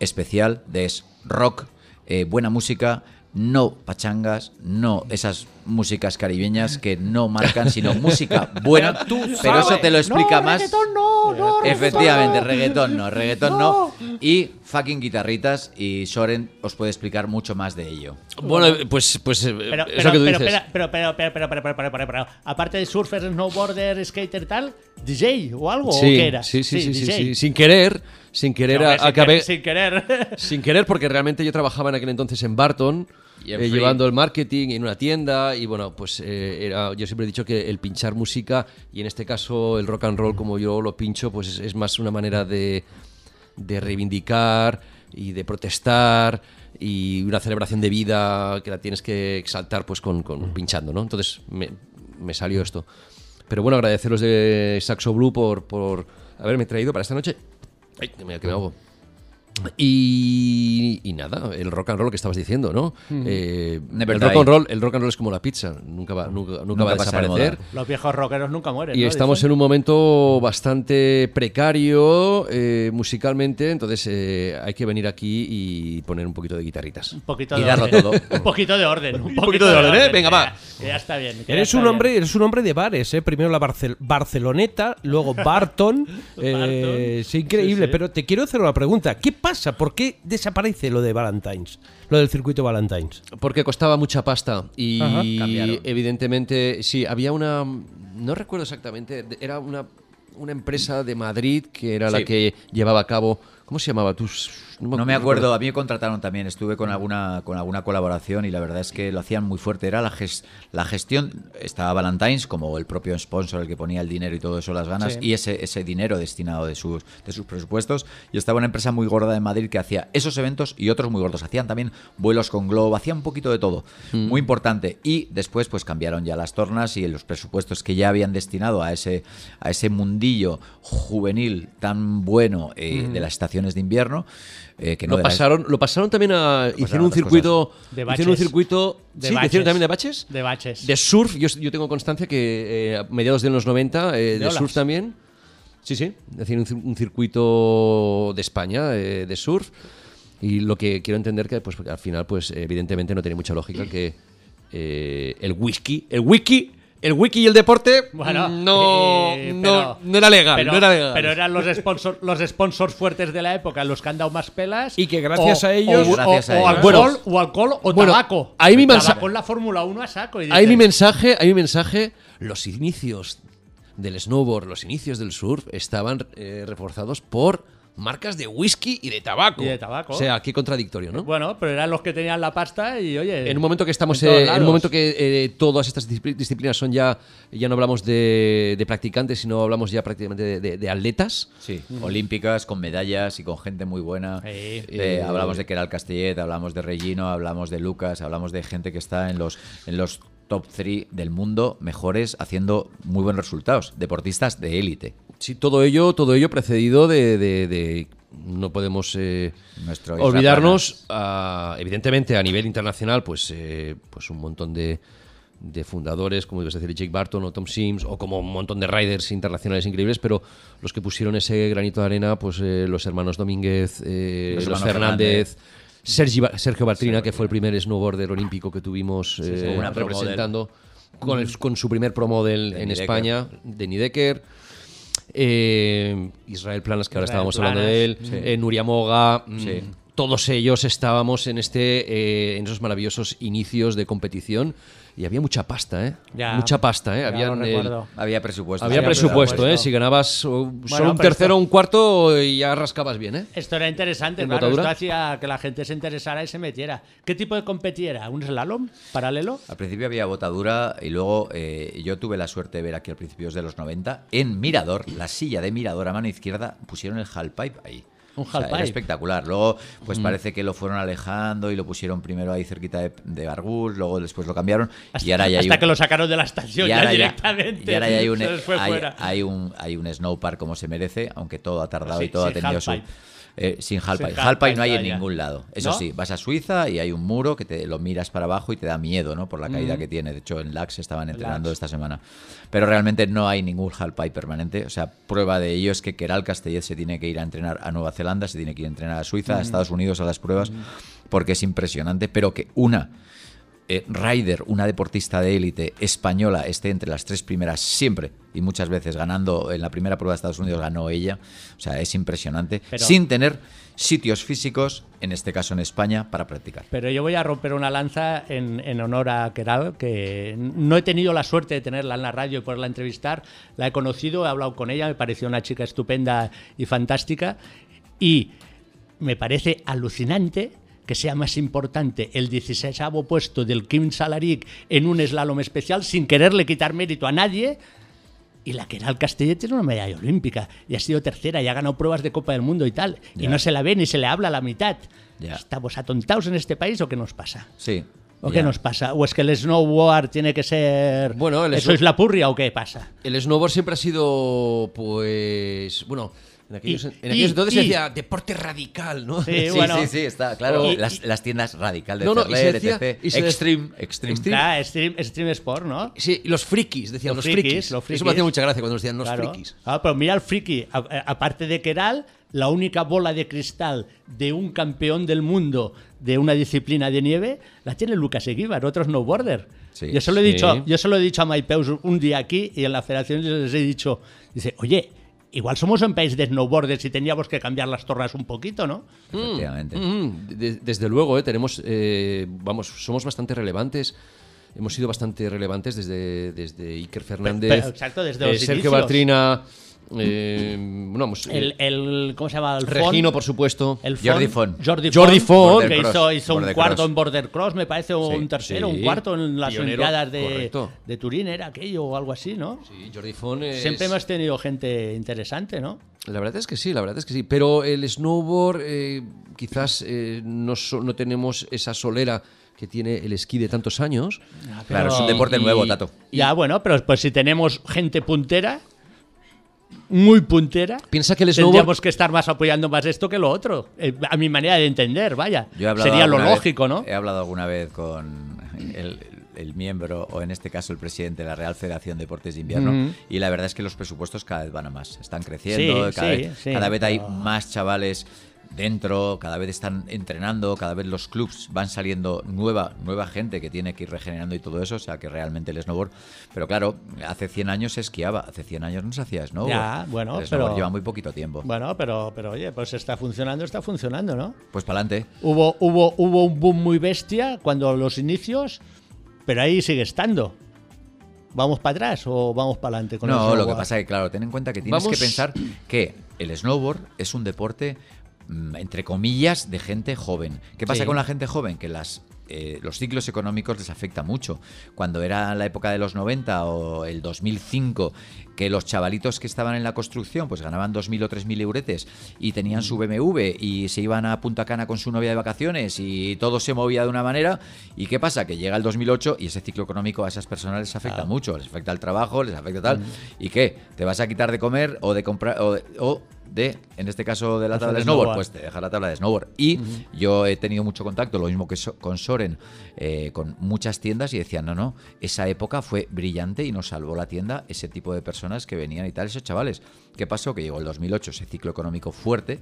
especial de es rock, eh, buena música, no pachangas, no esas músicas caribeñas que no marcan, sino música buena. Pero, tú pero eso te lo explica no, más. Reggaetón no, no, Efectivamente, reggaetón no, reggaetón no. Y fucking guitarritas y Soren os puede explicar mucho más de ello. Bueno, pues, pues eh, pero, eso pero, que tú dices. Pero, pero, pero, pero, pero, aparte de surfer, snowboarder, skater tal, DJ o algo, sí, ¿o qué era? Sí, sí, sí, sí, sí, sin querer sin querer, No, sin, acabé. querer, sin querer. Sin querer, porque realmente yo trabajaba en aquel entonces en Barton, eh, llevando el marketing en una tienda. Y bueno, pues eh, era, yo siempre he dicho que el pinchar música, y en este caso el rock and roll, como yo lo pincho, pues es, es más una manera de, de reivindicar y de protestar y una celebración de vida que la tienes que exaltar pues con, con pinchando, ¿no? Entonces me, me salió esto. Pero bueno, agradeceros de Saxo Blue por, por haberme traído para esta noche. Ay, que me hago. Y, y nada, el rock and roll que estabas diciendo, ¿no? Eh, Never el rock and roll, el rock and roll es como la pizza, nunca va, nunca, nunca Nunca va a de desaparecer. Los viejos rockeros nunca mueren. Y ¿no? estamos en un momento bastante precario eh, musicalmente, entonces eh, hay que venir aquí y poner un poquito de guitarritas. Un poquito Y de darlo orden. todo. un poquito de orden. Un, poquito de orden, ¿eh? Venga, va. Ya, está bien. ya Eres está un bien. hombre, eres un hombre de bares, ¿eh? Primero la Barcel- Barceloneta, luego Barton. eh, Barton. es increíble, Sí, sí. pero te quiero hacer una pregunta. ¿Qué pasa? ¿Por qué desaparece lo de Valentine's? Lo del circuito Valentine's. Porque costaba mucha pasta y Ajá. Evidentemente, sí, había una, no recuerdo exactamente, era una, una empresa de Madrid que era la que llevaba a cabo, ¿cómo se llamaba? Tus, No me acuerdo, a mí me contrataron también, estuve con alguna, con alguna colaboración y la verdad es que lo hacían muy fuerte. Era la, ges- la gestión, estaba Valentine's como el propio sponsor, el que ponía el dinero y todo eso, las ganas, Sí. y ese, ese dinero destinado de sus, de sus presupuestos. Y estaba una empresa muy gorda de Madrid que hacía esos eventos y otros muy gordos. Hacían también vuelos con globo, hacían un poquito de todo, muy importante. Y después pues cambiaron ya las tornas y los presupuestos que ya habían destinado a ese, a ese mundillo juvenil tan bueno eh, de las estaciones de invierno. Eh, que no Lo pasaron, lo pasaron también a. Hicieron un circuito. De hicieron un baches. circuito. De sí, baches. hicieron también de baches. De baches. De surf, yo, yo tengo constancia que eh, a mediados de los 90, eh, de, surf también. Sí, sí, hacían un, cir- un circuito de España eh, de surf. Y lo que quiero entender que pues, al final, pues evidentemente no tiene mucha lógica que eh, el whisky, el wiki, el wiki y el deporte Bueno, no, eh, no, pero- no era legal, pero, no era legal. pero eran los sponsors, los sponsors fuertes de la época, los que han dado más pelas. Y que gracias o- a ellos- O, Gracias o- a o ellos. alcohol, Bueno, o alcohol o bueno, tabaco. ahí mi El mensa- tabaco en la Fórmula 1 a saco. y Ahí mi dices, mensaje, ahí mi mensaje, los inicios del snowboard, los inicios del surf estaban eh, reforzados por marcas de whisky y de tabaco. Y de tabaco. O sea, qué contradictorio, ¿no? Bueno, pero eran los que tenían la pasta y oye. en un momento que estamos, en eh, en un momento que eh, todas estas discipli- disciplinas son ya, ya no hablamos de, de practicantes, sino hablamos ya prácticamente de, de- de atletas. Sí, olímpicas, con medallas y con gente muy buena. Sí. Eh, hablamos de Keral Castellet, hablamos de Regino, hablamos de Lucas, hablamos de gente que está en los, en los top 3 del mundo mejores haciendo muy buenos resultados. Deportistas de élite. Sí, todo ello, todo ello precedido de, de- de- no podemos eh, olvidarnos, a- evidentemente a nivel internacional, pues, eh, pues un montón de, de fundadores, como ibas a decir, Jake Barton o Tom Sims, o como un montón de riders internacionales increíbles, pero los que pusieron ese granito de arena, pues eh, los hermanos Domínguez, eh, Los los, hermanos Fernández. Fernández. Sergi Sergio Bartrina, que fue el primer snowboarder olímpico que tuvimos pro representando con, el- con su primer pro model en. España, Denny Decker. Eh, Israel Planas, que ahora Israel estábamos hablando de él, Planas, eh, Nuria Moga, mm, Sí. todos ellos estábamos en este eh, en esos maravillosos inicios de competición y había mucha pasta, ¿eh? Ya. mucha pasta, ¿eh? Habían. Había presupuesto. había Había presupuesto, presupuesto. ¿eh? Si ganabas uh, solo un tercero o un cuarto y ya rascabas bien, ¿eh? Esto era interesante, ¿En claro. botadura? Esto hacía que la gente se interesara y se metiera. ¿Qué tipo de competiera? ¿Un slalom paralelo? Al principio había botadura y luego eh, yo tuve la suerte de ver aquí a principios de los 90 en Mirador, la silla de Mirador a mano izquierda, pusieron el halfpipe ahí. Un O sea, era espectacular. Luego, pues parece que lo fueron alejando y lo pusieron primero ahí cerquita de, de luego después lo cambiaron y ahora ya hay hasta un- que lo sacaron de la estación y ya directamente. y ahora ya hay un, hay, un hay un snowpark como se merece, aunque todo ha tardado Sí, y todo ha sin tenido su. Eh, sin halfpipe. Sin no hay en ningún lado. Eso ¿No? sí, vas a Suiza y hay un muro que te lo miras para abajo y te da miedo, ¿no? Por la caída que tiene. De hecho, en Lax estaban entrenando Lax. esta semana. Pero realmente no hay ningún halfpipe permanente. O sea, prueba de ello es que Keral Castellet se tiene que ir a entrenar a Nueva Zelanda, se tiene que ir a entrenar a Suiza, a Estados Unidos a las pruebas, porque es impresionante. Pero que una eh, rider, una deportista de élite española, esté entre las tres primeras siempre y muchas veces ganando en la primera prueba de Estados Unidos ganó ella. O sea, es impresionante. Pero- sin tener sitios físicos, en este caso en España, para practicar. Pero yo voy a romper una lanza en, en honor a Keral, que no he tenido la suerte de tenerla en la radio y poderla entrevistar. La he conocido, he hablado con ella, me pareció una chica estupenda y fantástica. Y me parece alucinante que sea más importante el 16 puesto del Kim Salaric en un slalom especial sin quererle quitar mérito a nadie. Y la Keral Castellet tiene una medalla olímpica y ha sido tercera y ha ganado pruebas de Copa del Mundo y tal. Y Ya. no se la ve ni se le habla a la mitad. Ya. ¿Estamos atontados en este país o qué nos pasa? Sí. ¿O ya. qué nos pasa? ¿O es que el snowboard tiene que ser. Bueno, el ¿Eso es la purria o qué pasa? El snowboard siempre ha sido, pues, bueno, En aquellos, Y- en aquellos y- entonces y- se decía deporte radical, ¿no? Sí, Sí, bueno. sí, sí, está claro. Las, las tiendas radical de No, Ferrer, decía- etc. Extreme, Extreme. Extreme. Claro, Sport, ¿no? Sí, y los frikis, decían los, Los frikis. frikis, los Eso me hacía mucha gracia cuando nos decían los Claro. frikis. Ah, pero mira el friki, aparte de que era la única bola de cristal de un campeón del mundo de una disciplina de nieve, la tiene Lucas Eguíbar, otro snowboarder. Sí. yo, se lo he Sí. dicho, yo se lo he dicho a Maipeus un día aquí y en la federación les he dicho, dice, oye, igual somos un país de snowboarders y teníamos que cambiar las torres un poquito, ¿no? Efectivamente. Mm, de- desde luego, eh, tenemos, eh, vamos, somos bastante relevantes. Hemos sido bastante relevantes desde, desde Iker Fernández, pero, exacto, desde eh, Sergio. Bartrina, eh, bueno, vamos, eh, El, el- ¿Cómo se llama? El Regino, por supuesto. El Jordi Font, Font. Jordi, Jordi Font, Font. que hizo, un cuarto Cross. en Border Cross, me parece, o Sí, un tercero, sí. un cuarto en las Pionero, Olimpiadas de, correcto. de Turín, era aquello o algo así, ¿no? Sí, Jordi Font es- Siempre hemos tenido gente interesante, ¿no? La verdad es que sí, la verdad es que sí. Pero el snowboard, eh, quizás eh, no, so- no tenemos esa solera que tiene el esquí de tantos años. Claro, es un deporte y- nuevo, Tato. Ya, bueno, pero pues si tenemos gente puntera, muy puntera, Piensa que el tendríamos que estar más apoyando más esto que lo otro. Eh, a mi manera de entender, vaya. Yo Sería lo vez- lógico, ¿no? He hablado alguna vez con el, el miembro, o en este caso el presidente de la Real Federación de Deportes de Invierno, y la verdad es que los presupuestos cada vez van a más. Están creciendo, Sí, cada, sí, vez, sí, cada vez hay pero- más chavales dentro, cada vez están entrenando, cada vez los clubs van saliendo nueva, nueva gente que tiene que ir regenerando y todo eso, o sea que realmente el snowboard, pero claro, hace 100 años se esquiaba, hace 100 años no se hacía snowboard. Ya, bueno, el snowboard pero- lleva muy poquito tiempo. Bueno, pero, pero oye, pues está funcionando, está funcionando, ¿no? Pues para adelante. Hubo, hubo, hubo un boom muy bestia cuando los inicios, pero ahí sigue estando. ¿Vamos para atrás o vamos para adelante con el No, lo que pasa es que, claro, ten en cuenta que tienes Vamos- que pensar que el snowboard es un deporte, entre comillas, de gente joven. ¿Qué pasa Sí. con la gente joven? Que las eh, los ciclos económicos les afecta mucho. Cuando era la época de los 90 o el 2005, que los chavalitos que estaban en la construcción pues ganaban 2.000 o 3.000 euretes y tenían su BMW y se iban a Punta Cana con su novia de vacaciones y todo se movía de una manera. ¿Y qué pasa? Que llega el 2008 y ese ciclo económico a esas personas les afecta mucho. Les afecta el trabajo, les afecta tal. ¿Y qué? ¿Te vas a quitar de comer o de comprar o de, o de, en este caso, de la tabla de snowboard. Pues te deja la tabla de snowboard. Y yo he tenido mucho contacto, lo mismo que so- con Soren, eh, con muchas tiendas y decían, no, no, esa época fue brillante y nos salvó la tienda ese tipo de personas que venían y tal, esos chavales. ¿Qué pasó? Que llegó el 2008, ese ciclo económico fuerte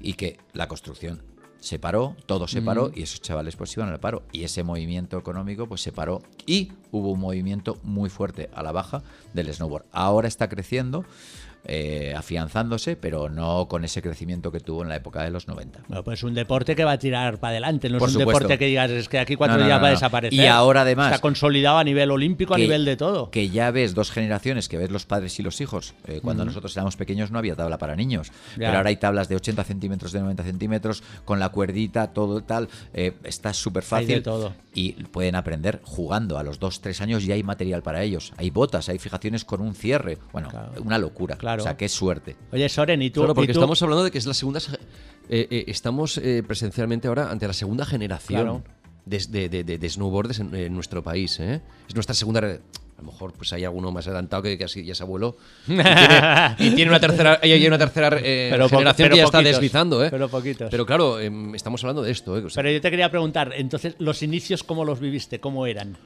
y que la construcción se paró, todo se paró y esos chavales pues iban al paro. Y ese movimiento económico pues se paró y hubo un movimiento muy fuerte a la baja del snowboard. Ahora está creciendo, eh, afianzándose, pero no con ese crecimiento que tuvo en la época de los 90. Bueno, pues un deporte que va a tirar para adelante, no Por es un supuesto. deporte que digas es que aquí cuatro No, no, días no, va a desaparecer. Y ahora, además, Está consolidado a nivel olímpico, a nivel de todo. Que ya ves dos generaciones, que ves los padres y los hijos. Eh, cuando nosotros éramos pequeños no había tabla para niños, Ya. pero ahora hay tablas de 80 centímetros, de 90 centímetros, con la cuerdita, todo tal. eh, está súper fácil. todo. Y pueden aprender jugando. A los 2, 3 años ya hay material para ellos. Hay botas, hay fijaciones con un cierre. Bueno, Claro. una locura. Claro. O sea, qué suerte. Oye, Soren, ¿y tú? Claro, y porque tú? estamos hablando de que es la segunda. se- eh, eh, estamos eh, presencialmente ahora ante la segunda generación Claro. de, de, de- de- de snowboarders en, en nuestro país. ¿eh? Es nuestra segunda. A lo mejor pues hay alguno más adelantado que, que así ya es abuelo. Y tiene, y tiene una tercera, hay una tercera eh, Pero generación pero que ya está deslizando. ¿eh? pero poquitos. Pero claro, em, estamos hablando de esto. O sea, Pero yo te quería preguntar, entonces, ¿los inicios cómo los viviste? ¿Cómo eran?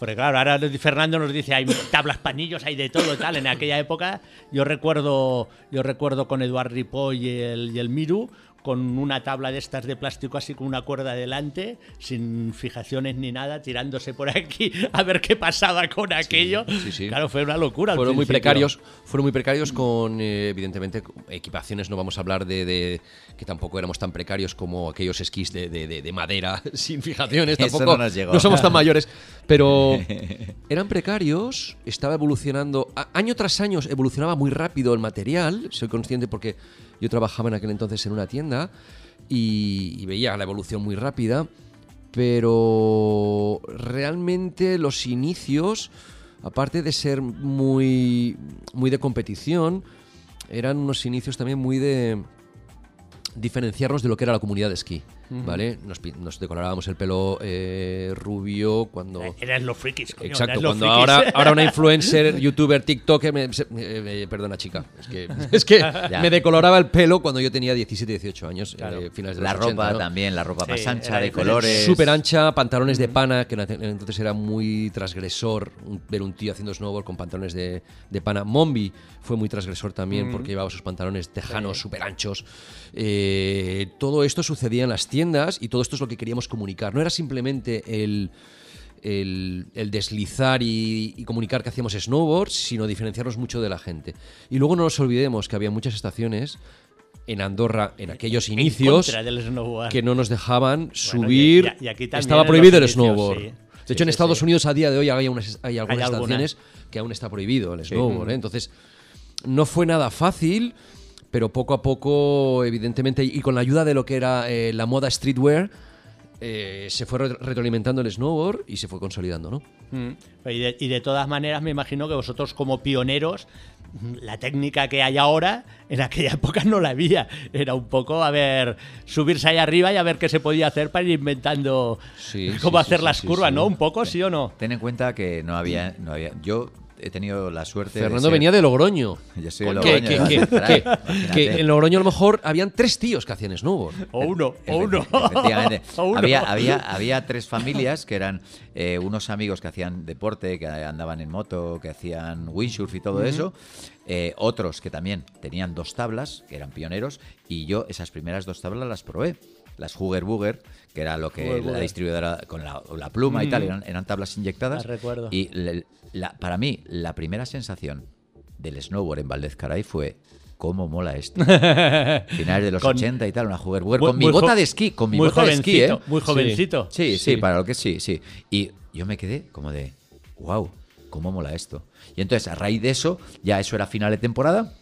Porque claro, ahora Fernando nos dice, hay tablas panillos, hay de todo tal. En aquella época yo recuerdo, yo recuerdo con Eduard Ripoll y el, y el Miru, con una tabla de estas de plástico así con una cuerda delante, sin fijaciones ni nada, tirándose por aquí a ver qué pasaba con aquello. sí, sí. Claro, fue una locura. fueron muy precarios fueron muy precarios con eh, evidentemente equipaciones no vamos a hablar de, de- que tampoco éramos tan precarios como aquellos esquís de, de- de- de madera sin fijaciones Eso tampoco no nos llegó. somos tan mayores pero eran precarios estaba evolucionando año tras año evolucionaba muy rápido el material soy consciente porque yo trabajaba en aquel entonces en una tienda y, veía la evolución muy rápida pero realmente los inicios, aparte de ser muy, muy de competición, eran unos inicios también muy de diferenciarnos de lo que era la comunidad de esquí. ¿Vale? Nos, nos decolorábamos el pelo eh, rubio cuando... Eran los frikis, coño. Exacto, eran los cuando frikis. ahora, ahora una influencer, youtuber, tiktoker, me, se- me- eh, perdona chica, es que, es que me decoloraba el pelo cuando yo tenía 17, 18 años, eh, finales de La los 80, ropa ¿no? también, la ropa más Sí, ancha, de colores. Súper ancha, pantalones de pana, que en aquel entonces era muy transgresor ver un tío haciendo snowboard con pantalones de, de pana. Mombi fue muy transgresor también porque llevaba sus pantalones tejanos súper anchos. Eh, todo esto sucedía en las tiendas y todo esto es lo que queríamos comunicar. No era simplemente el, el, el deslizar y, y comunicar que hacíamos snowboard, sino diferenciarnos mucho de la gente. Y luego no nos olvidemos que había muchas estaciones en Andorra en aquellos En inicios que no nos dejaban Bueno, subir. y- y aquí Estaba en prohibido el inicios, snowboard. sí. De Sí, hecho, en sí, Estados sí. Unidos a día de hoy hay, unas- hay algunas algunas. estaciones que aún está prohibido el snowboard. ¿eh? Entonces, no fue nada fácil, pero poco a poco, evidentemente, y con la ayuda de lo que era eh, la moda streetwear, eh, se fue re- retroalimentando el snowboard y se fue consolidando, ¿no? Mm. Y de, y de todas maneras, me imagino que vosotros, como pioneros, mm, la técnica que hay ahora, en aquella época no la había. Era un poco, a ver, subirse ahí arriba y a ver qué se podía hacer para ir inventando Sí, cómo sí, hacer sí, las curvas. ¿no? Un poco, ¿sí o no? Ten en cuenta que no había, no había. Yo he tenido la suerte. de Fernando ser- venía de Logroño. Yo soy de Que- Logroño, que- en Logroño a lo mejor habían tres tíos que hacían snowboard. O uno, o uno. Efectivamente. O uno. Había, había, había tres familias que eran eh, unos amigos que hacían deporte, que andaban en moto, que hacían windsurf y todo eso. eh, otros que también tenían dos tablas, que eran pioneros, y yo esas primeras dos tablas las probé. Las Hugger Bugger, que era lo que la distribuidora con la, la pluma y tal, eran, eran tablas inyectadas. Las recuerdo. Y le- la- para mí, la primera sensación del snowboard en Valdez Caray fue cómo mola esto. Finales de los Con- 80 y tal, una Hugger Bugger Muy- con mi muy bota de esquí, con mi muy bota de esquí, ¿eh? Muy jovencito. Sí, sí, Sí. para lo que sí, sí. Y yo me quedé como de, wow, cómo mola esto. Y entonces, a raíz de eso, ya eso era final de temporada.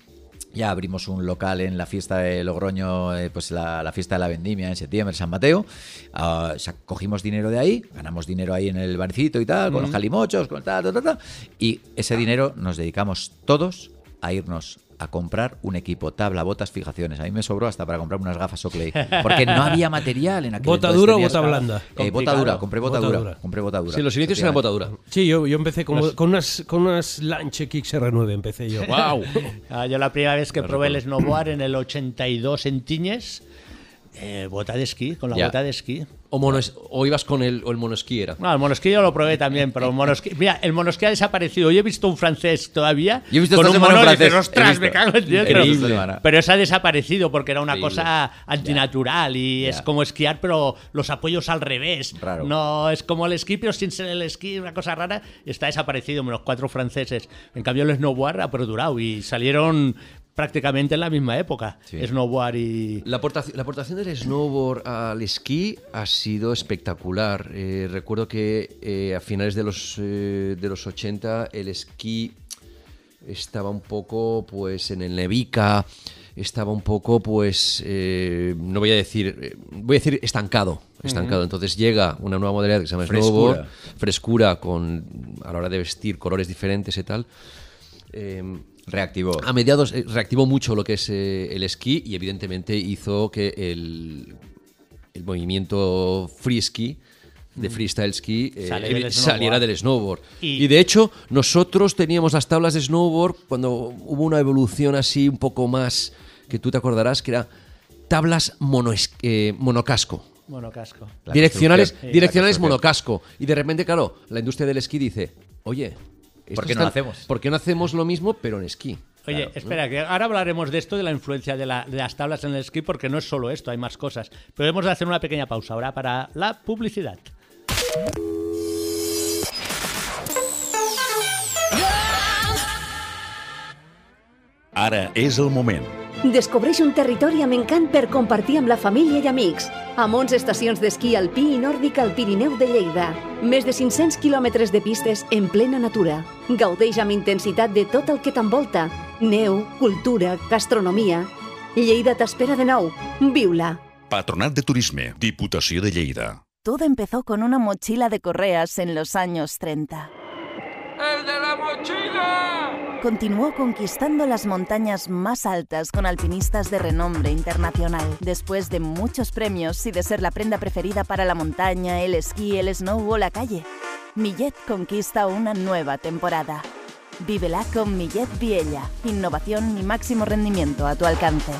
Ya abrimos un local en la fiesta de Logroño, eh, pues la, la fiesta de la vendimia en septiembre, San Mateo. Ah, sa- cogimos dinero de ahí, ganamos dinero ahí en el barcito y tal, con los calimochos, con tal, tal, tal, tal. Y ese dinero nos dedicamos todos a irnos a comprar un equipo, tabla, botas, fijaciones. A mí me sobró hasta para comprar unas gafas Oakley. Porque no había material en aquel ¿Bota dura o bota blanda? Eh, bota dura, compré bota, Bota dura, dura. Compré bota dura. Sí, los inicios eran Efectivamente. botadura. Sí, yo, yo empecé con, con unas, con unas Lanche Kicks R9, empecé yo. ¡Wow! Ah, yo la primera vez que probé el snowboard en el 82 en Tiñes, eh, bota de esquí, con la Ya. bota de esquí. O, monos- o ibas con el, o el monosquí era. No, el monosquí yo lo probé también, pero el monosquí... Mira, el monosquí ha desaparecido. Yo he visto un francés todavía Yo he visto con un mono y dices, francés, he ostras, me cago en Dios. Pero, pero eso ha desaparecido porque era una Increíble. cosa antinatural y es Ya. como esquiar, pero los apoyos al revés. Raro. No es como el esquí, pero sin ser el esquí, una cosa rara. Está desaparecido, menos cuatro franceses. En cambio, el snowboard ha perdurado y salieron prácticamente en la misma época. Sí. Snowboard y... La aportación, la aportación del snowboard al esquí ha sido espectacular. Eh, recuerdo que eh, a finales de los, eh, de los 80 el esquí estaba un poco pues en el Nevica, estaba un poco pues, no voy a decir, voy a decir estancado. estancado. Entonces llega una nueva modalidad que se llama Frescura. snowboard, frescura con, a la hora de vestir colores diferentes y tal. Eh, Reactivó. a mediados eh, reactivó mucho lo que es eh, el esquí y evidentemente hizo que el, el movimiento free ski de freestyle ski eh, del saliera del snowboard. Y- Y, de hecho, nosotros teníamos las tablas de snowboard cuando hubo una evolución así un poco más, que tú te acordarás, que era tablas monoes- eh, monocasco. Monocasco. La direccionales direccionales monocasco. Y de repente, claro, la industria del esquí dice, oye, ¿Por qué no lo hacemos? ¿Por qué no hacemos lo mismo pero en esquí? Oye, espera, que ahora hablaremos de esto, de la influencia de, la- de las tablas en el esquí, porque no es solo esto, hay más cosas. Pero hemos de hacer una pequeña pausa ahora para la publicidad. Ara és el moment. Descobreix un territori amb encant per compartir amb la família i amics. Amb 11 estacions d'esquí alpí i nòrdic al Pirineu de Lleida. Més de 500 quilòmetres de pistes en plena natura. Gaudeix amb intensitat de tot el que t'envolta. Neu, cultura, gastronomia. Lleida t'espera de nou. Viu-la! Patronat de Turisme, Diputació de Lleida. Todo empezó con una mochila de correas en los años 30. ¡El de la mochila! Continuó conquistando las montañas más altas con alpinistas de renombre internacional. Después de muchos premios y de ser la prenda preferida para la montaña, el esquí, el snow o la calle, Millet conquista una nueva temporada. Vívela con Millet Viella. Innovación y máximo rendimiento a tu alcance.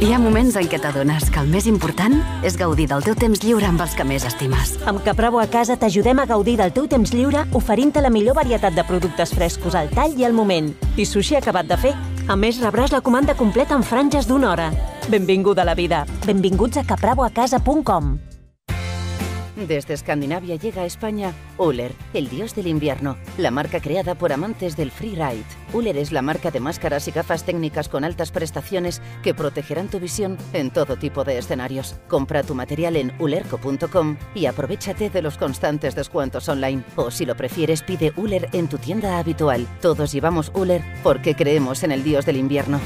Hi ha moments en què t'adones que el més important és gaudir del teu temps lliure amb els que més estimes. Amb Capravo a casa t'ajudem a gaudir del teu temps lliure oferint-te la millor varietat de productes frescos al tall i al moment. I sushi acabat de fer. A més, rebràs la comanda completa en franges d'una hora. Benvinguda a la vida. Benvinguts a capravoacasa.com. Desde Escandinavia llega a España Uller, el dios del invierno, la marca creada por amantes del freeride. Uller es la marca de máscaras y gafas técnicas con altas prestaciones que protegerán tu visión en todo tipo de escenarios. Compra tu material en ulerco.com y aprovechate de los constantes descuentos online. O si lo prefieres, pide Uller en tu tienda habitual. Todos llevamos Uller porque creemos en el dios del invierno.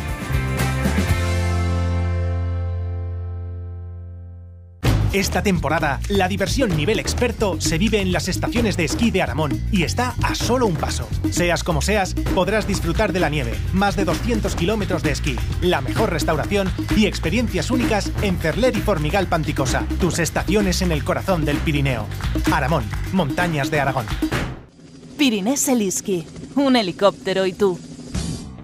Esta temporada, la diversión nivel experto se vive en las estaciones de esquí de Aramón y está a solo un paso. Seas como seas, podrás disfrutar de la nieve, más de 200 kilómetros de esquí, la mejor restauración y experiencias únicas en Cerler y Formigal Panticosa, tus estaciones en el corazón del Pirineo. Aramón, montañas de Aragón. Pirinés Eliski, un helicóptero y tú.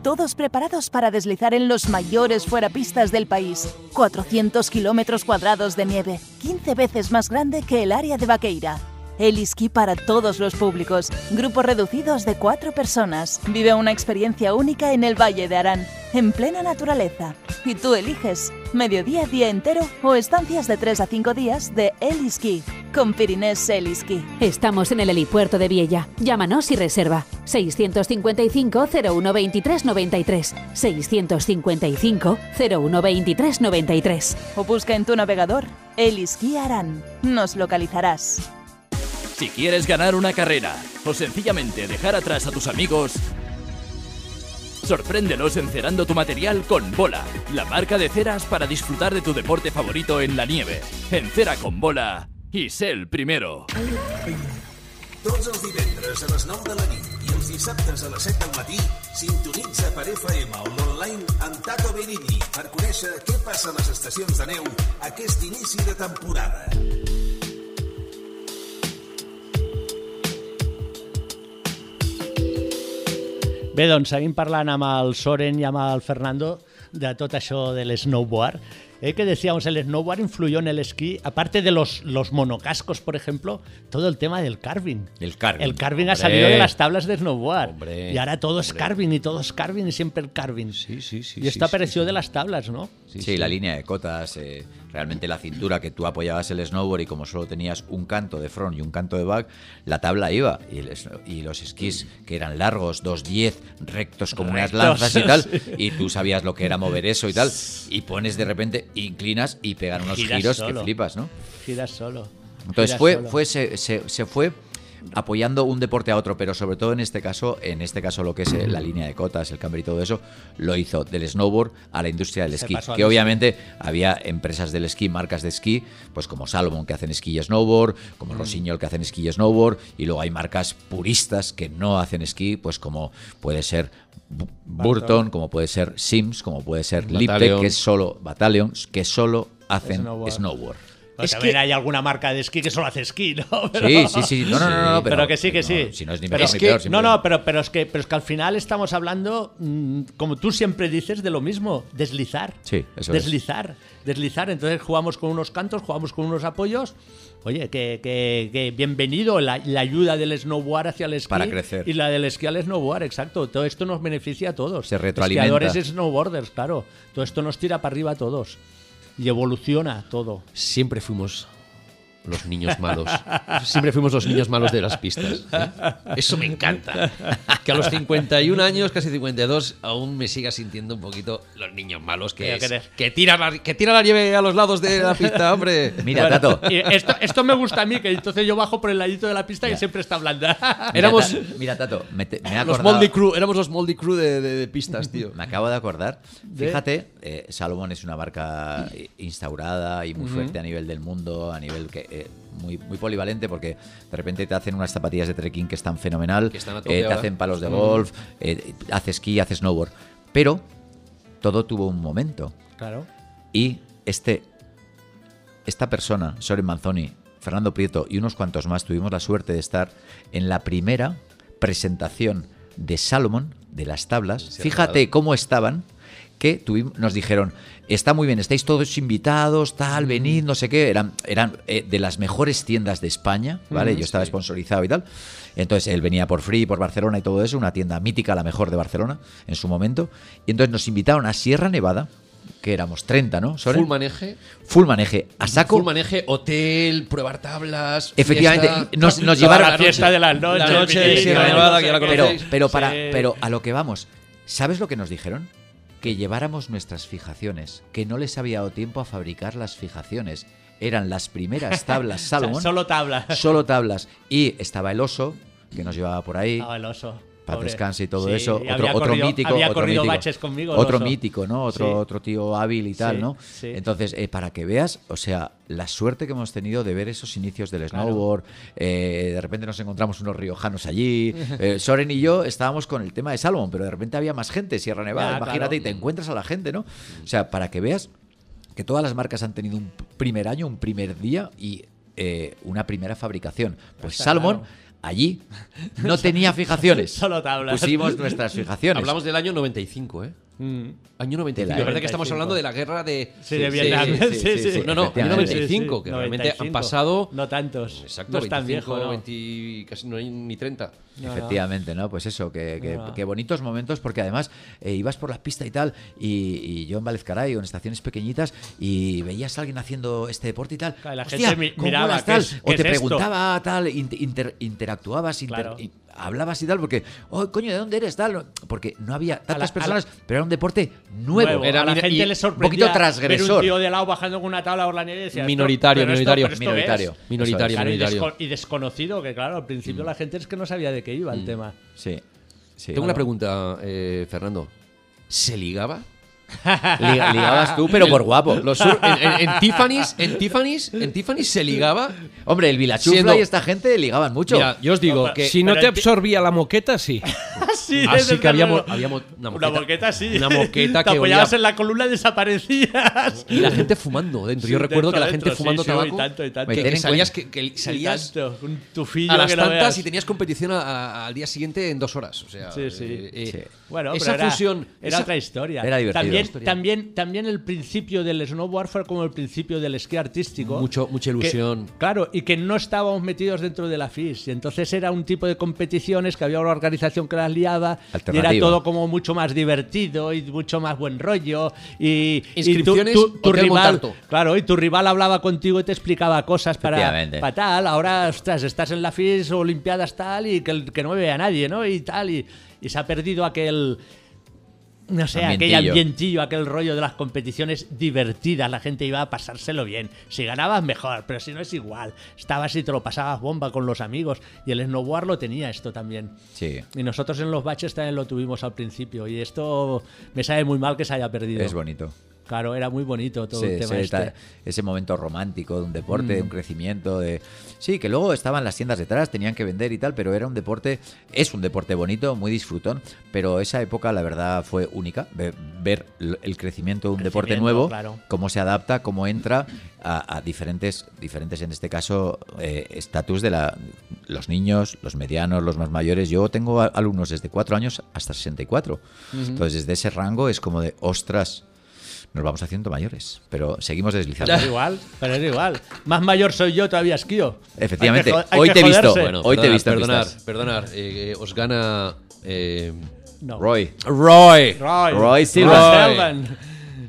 Todos preparados para deslizar en los mayores fuerapistas del país. 400 kilómetros cuadrados de nieve, 15 veces más grande que el área de Vaqueira. El esquí para todos los públicos. Grupos reducidos de cuatro personas. Vive una experiencia única en el Valle de Arán, en plena naturaleza. Y tú eliges mediodía, día entero o estancias de 3 a 5 días de El Esquí con Pirinés El Esquí. Estamos en el helipuerto de Viella. Llámanos y reserva. 655 0123 93. 655 0123 93. O busca en tu navegador El Esquí Arán. Nos localizarás. Si quieres ganar una carrera o sencillamente dejar atrás a tus amigos, sorpréndelos encerando tu material con Bola, la marca de ceras para disfrutar de tu deporte favorito en la nieve. Encera con Bola i sé el primero. Tots els divendres a les 9 de la nit i els dissabtes a les 7 del matí sintonitza per FM o l'online amb Tato Benigni per conèixer què passa a les estacions de neu aquest inici de temporada. Bé, doncs seguim parlant amb el Soren i amb el Fernando de tot això de l'snowboard. Eh, que decíamos, el snowboard influyó en el esquí, aparte de los, los monocascos, por ejemplo, todo el tema del carving. El carving. El carving ha Hombre. salido de las tablas de snowboard. Hombre, y ahora todo es hombre. carving y todo es carving y siempre el carving. Sí, sí, sí. y esto apareció de las tablas, ¿no? Sí, la línea de cotas, eh, realmente la cintura que tú apoyabas el snowboard y como solo tenías un canto de front y un canto de back, la tabla iba. Y, el sno- y los esquís que eran largos, 2.10, rectos como unas lanzas y tal, sí. y tú sabías lo que era mover eso y tal, y pones de repente, inclinas y pegan unos Giras giros solo. que flipas, ¿no? Giras solo. Entonces Giras fue, solo. fue se, se- se fue apoyando un deporte a otro, pero sobre todo en este caso, en este caso lo que es eh, la línea de cotas, el camber y todo eso, lo hizo del snowboard a la industria del Se esquí. Que obviamente había empresas del esquí, marcas de esquí, pues como Salomon que hacen esquí y snowboard, como Rossignol que hacen esquí y snowboard, y luego hay marcas puristas que no hacen esquí, pues como puede ser Bu- Burton, como puede ser Sims, como puede ser Liptech, que es solo Battalions, que solo hacen Snowboard. snowboard. Pero Es también que- hay alguna marca de esquí que solo hace esquí, ¿no? Sí, sí, sí. No, no, no, no, pero, pero- que sí, que no, sí. si no es ni Pero- mejor ni peor, No, no, pero, pero, es que, pero es que al final estamos hablando, mm, como tú siempre dices, de lo mismo, deslizar. Sí, eso es. Deslizar, deslizar. Entonces jugamos con unos cantos, jugamos con unos apoyos. Oye, que, que- que bienvenido la, la ayuda del snowboard hacia el esquí. Para crecer. Y la del esquí al snowboard, exacto. Todo esto nos beneficia a todos. Se retroalimenta. Esquiadores y snowboarders, claro. Todo esto nos tira para arriba a todos. Y evoluciona todo. Siempre fuimos los niños malos. Siempre fuimos los niños malos de las pistas. ¿eh? Eso me encanta. Que a los 51 años, casi 52, aún me siga sintiendo un poquito los niños malos que, es, que tira la, que tira la nieve a los lados de la pista, hombre. Mira, Bueno, Tato. esto, esto me gusta a mí, que entonces yo bajo por el ladito de la pista y siempre está blanda. Mira, Éramos- Ta- Mira, Tato, me, te- me he Los Moldy Crew, éramos los Moldy Crew de, de- de pistas, tío. Me acabo de acordar. Fíjate, eh, Salomon es una marca instaurada y muy fuerte a nivel del mundo, a nivel que eh, muy, muy polivalente porque de repente te hacen unas zapatillas de trekking que están fenomenal, Que están eh, te hacen palos de golf, eh, hace esquí, hace snowboard. Pero todo tuvo un momento. Claro. Y este, esta persona, Soren Manzoni, Fernando Prieto y unos cuantos más tuvimos la suerte de estar en la primera presentación de Salomon, de las tablas. Fíjate cómo estaban, que tuvim- nos dijeron, está muy bien, estáis todos invitados, tal, venid, no sé qué. Eran, eran eh, de las mejores tiendas de España, ¿vale? Ujú, Yo estaba sí. sponsorizado y tal. Entonces él venía por free, por Barcelona y todo eso, una tienda mítica, la mejor de Barcelona en su momento. Y entonces nos invitaron a Sierra Nevada, que éramos 30, ¿no? Soren? Full maneje. Full maneje. A saco. Full maneje, hotel, probar tablas. Efectivamente, fiesta. nos, nos llevaron la fiesta de las noches, La noche de Sierra Nevada, que ya la pero, pero, para, Sí. pero a lo que vamos, ¿sabes lo que nos dijeron? Que lleváramos nuestras fijaciones, que no les había dado tiempo a fabricar las fijaciones. Eran las primeras tablas O sea, Salomon. solo tablas. Solo tablas. Y estaba el oso, que nos llevaba por ahí. Ah, el oso. Paz descanse y todo Sí, eso. y Otro, había otro corrido- mítico. Había otro corrido mítico. baches conmigo. Otro oso. mítico, ¿no? Otro, Sí. otro tío hábil y tal, Sí, ¿no? Entonces, eh, para que veas, o sea, la suerte que hemos tenido de ver esos inicios del Claro. snowboard. eh, de repente nos encontramos unos riojanos allí. eh, Soren y yo estábamos con el tema de Salomon, pero de repente había más gente, Sierra Nevada. Imagínate, claro. y te encuentras a la gente, ¿no? O sea, para que veas que todas las marcas han tenido un primer año, un primer día y una primera fabricación. Pues Salomon claro. Allí no tenía fijaciones. Solo tablas. Pusimos nuestras fijaciones. Hablamos del año 95, ¿eh? Mm. Año 95. Del Es verdad año que estamos 95. hablando de la guerra de... Sí, de Vietnam. Sí, sí, sí. No, no, año Efectivamente. 95, que realmente han pasado... No tantos. Exacto, no es tan 25, viejo, ¿no? 20, casi no hay ni 30. No. Efectivamente, ¿no? Pues eso, que, que- No. que bonitos momentos, porque además eh, ibas por la pista y tal, y, y yo en Valezcaray o en estaciones pequeñitas, y veías a alguien haciendo este deporte y tal. Claro, la "Hostia, gente mi- ¿cómo miraba, molas, ¿qué tal?". es- o te es esto? preguntaba tal, inter- inter- interactuabas, inter- Claro. Hablabas y tal, porque, oh, coño, ¿de dónde eres? Tal, porque no había tantas la- la- personas, pero era un deporte nuevo. Nuevo. Era a la mira- gente le un sorprendía poquito ver un transgresor. tío de lado bajando con una tabla por la nieve y decía, Minoritario, "Pero esto- minoritario, pero esto qué minoritario. es?". Minoritario, Claro, y, minoritario. desco- y desconocido, que claro, al principio la gente es que no sabía de qué iba el tema. Sí. sí. Tengo una pregunta, eh, Fernando. ¿Se ligaba? Liga- ligabas tú, pero por guapo. Los sur- en, en- en Tiffany's, en Tiffany's, en Tiffany's se ligaba. Hombre, el Vilachufla Siendo- y esta gente ligaban mucho. Mira, yo os digo No, que Si no te absorbía la moqueta, sí. sí, Ah, sí desde que había luego. mo- había mo- una Una moqueta. moqueta, sí. Una moqueta Te que apoyabas olía- en la columna y desaparecías. y la gente fumando dentro. Yo Sí, recuerdo que la dentro, gente dentro, fumando sí, sí, tabaco. y tanto, y tanto. que- que salías, que, que Y salías tanto, un tufillo a las que no tantas veas. y tenías competición a- a- al día siguiente en dos horas. O sea, Sí, sí. eh, eh, Sí. Bueno, esa pero era, fusión. era esa- otra historia. Era divertido. También, Historia. también, también el principio del snowboard fue como el principio del esquí artístico. Mucho- mucha que- ilusión. claro, y que no estábamos metidos dentro de la FIS. Y entonces era un tipo de competiciones que había una organización que las Y era todo como mucho más divertido y mucho más buen rollo. Y, y tu- Inscripciones, tu, rival, claro, y tu rival hablaba contigo y te explicaba cosas para, para tal. Ahora, ostras, estás en la FIS, Olimpiadas tal, y que, no me vea nadie, ¿no? Y tal, y, y se ha perdido aquel no sé, aquel Ambientillo. ambientillo, aquel rollo de las competiciones divertidas, la gente iba a pasárselo bien. Si ganabas, mejor, pero si no es igual. Estabas y te lo pasabas bomba con los amigos. Y el snowboard lo tenía esto también. Sí. Y nosotros en los baches también lo tuvimos al principio. Y esto me sabe muy mal que se haya perdido. Es bonito. Claro, era muy bonito todo Sí, el tema sí, este. ta- ese momento romántico de un deporte, de un Mm. crecimiento, de sí, que luego estaban las tiendas detrás, tenían que vender y tal, pero era un deporte, es un deporte bonito, muy disfrutón, pero esa época la verdad fue única, ve- ver el crecimiento de un deporte Crecimiento, nuevo, claro. cómo se adapta, cómo entra a, a diferentes, diferentes en este caso eh, estatus de la, los niños, los medianos, los más mayores. Yo tengo alumnos desde 4 años hasta 64, Ujú. entonces desde ese rango es como de ostras. Nos vamos haciendo mayores, pero seguimos deslizando. Pero es igual, pero es igual. Más mayor soy yo, todavía esquío. Efectivamente, Hay que jo- hay hoy te he visto. Bueno, Hoy te he visto Perdonar, eh, eh, os gana. eh, No. Roy. Roy. Roy. Roy Silva. Roy.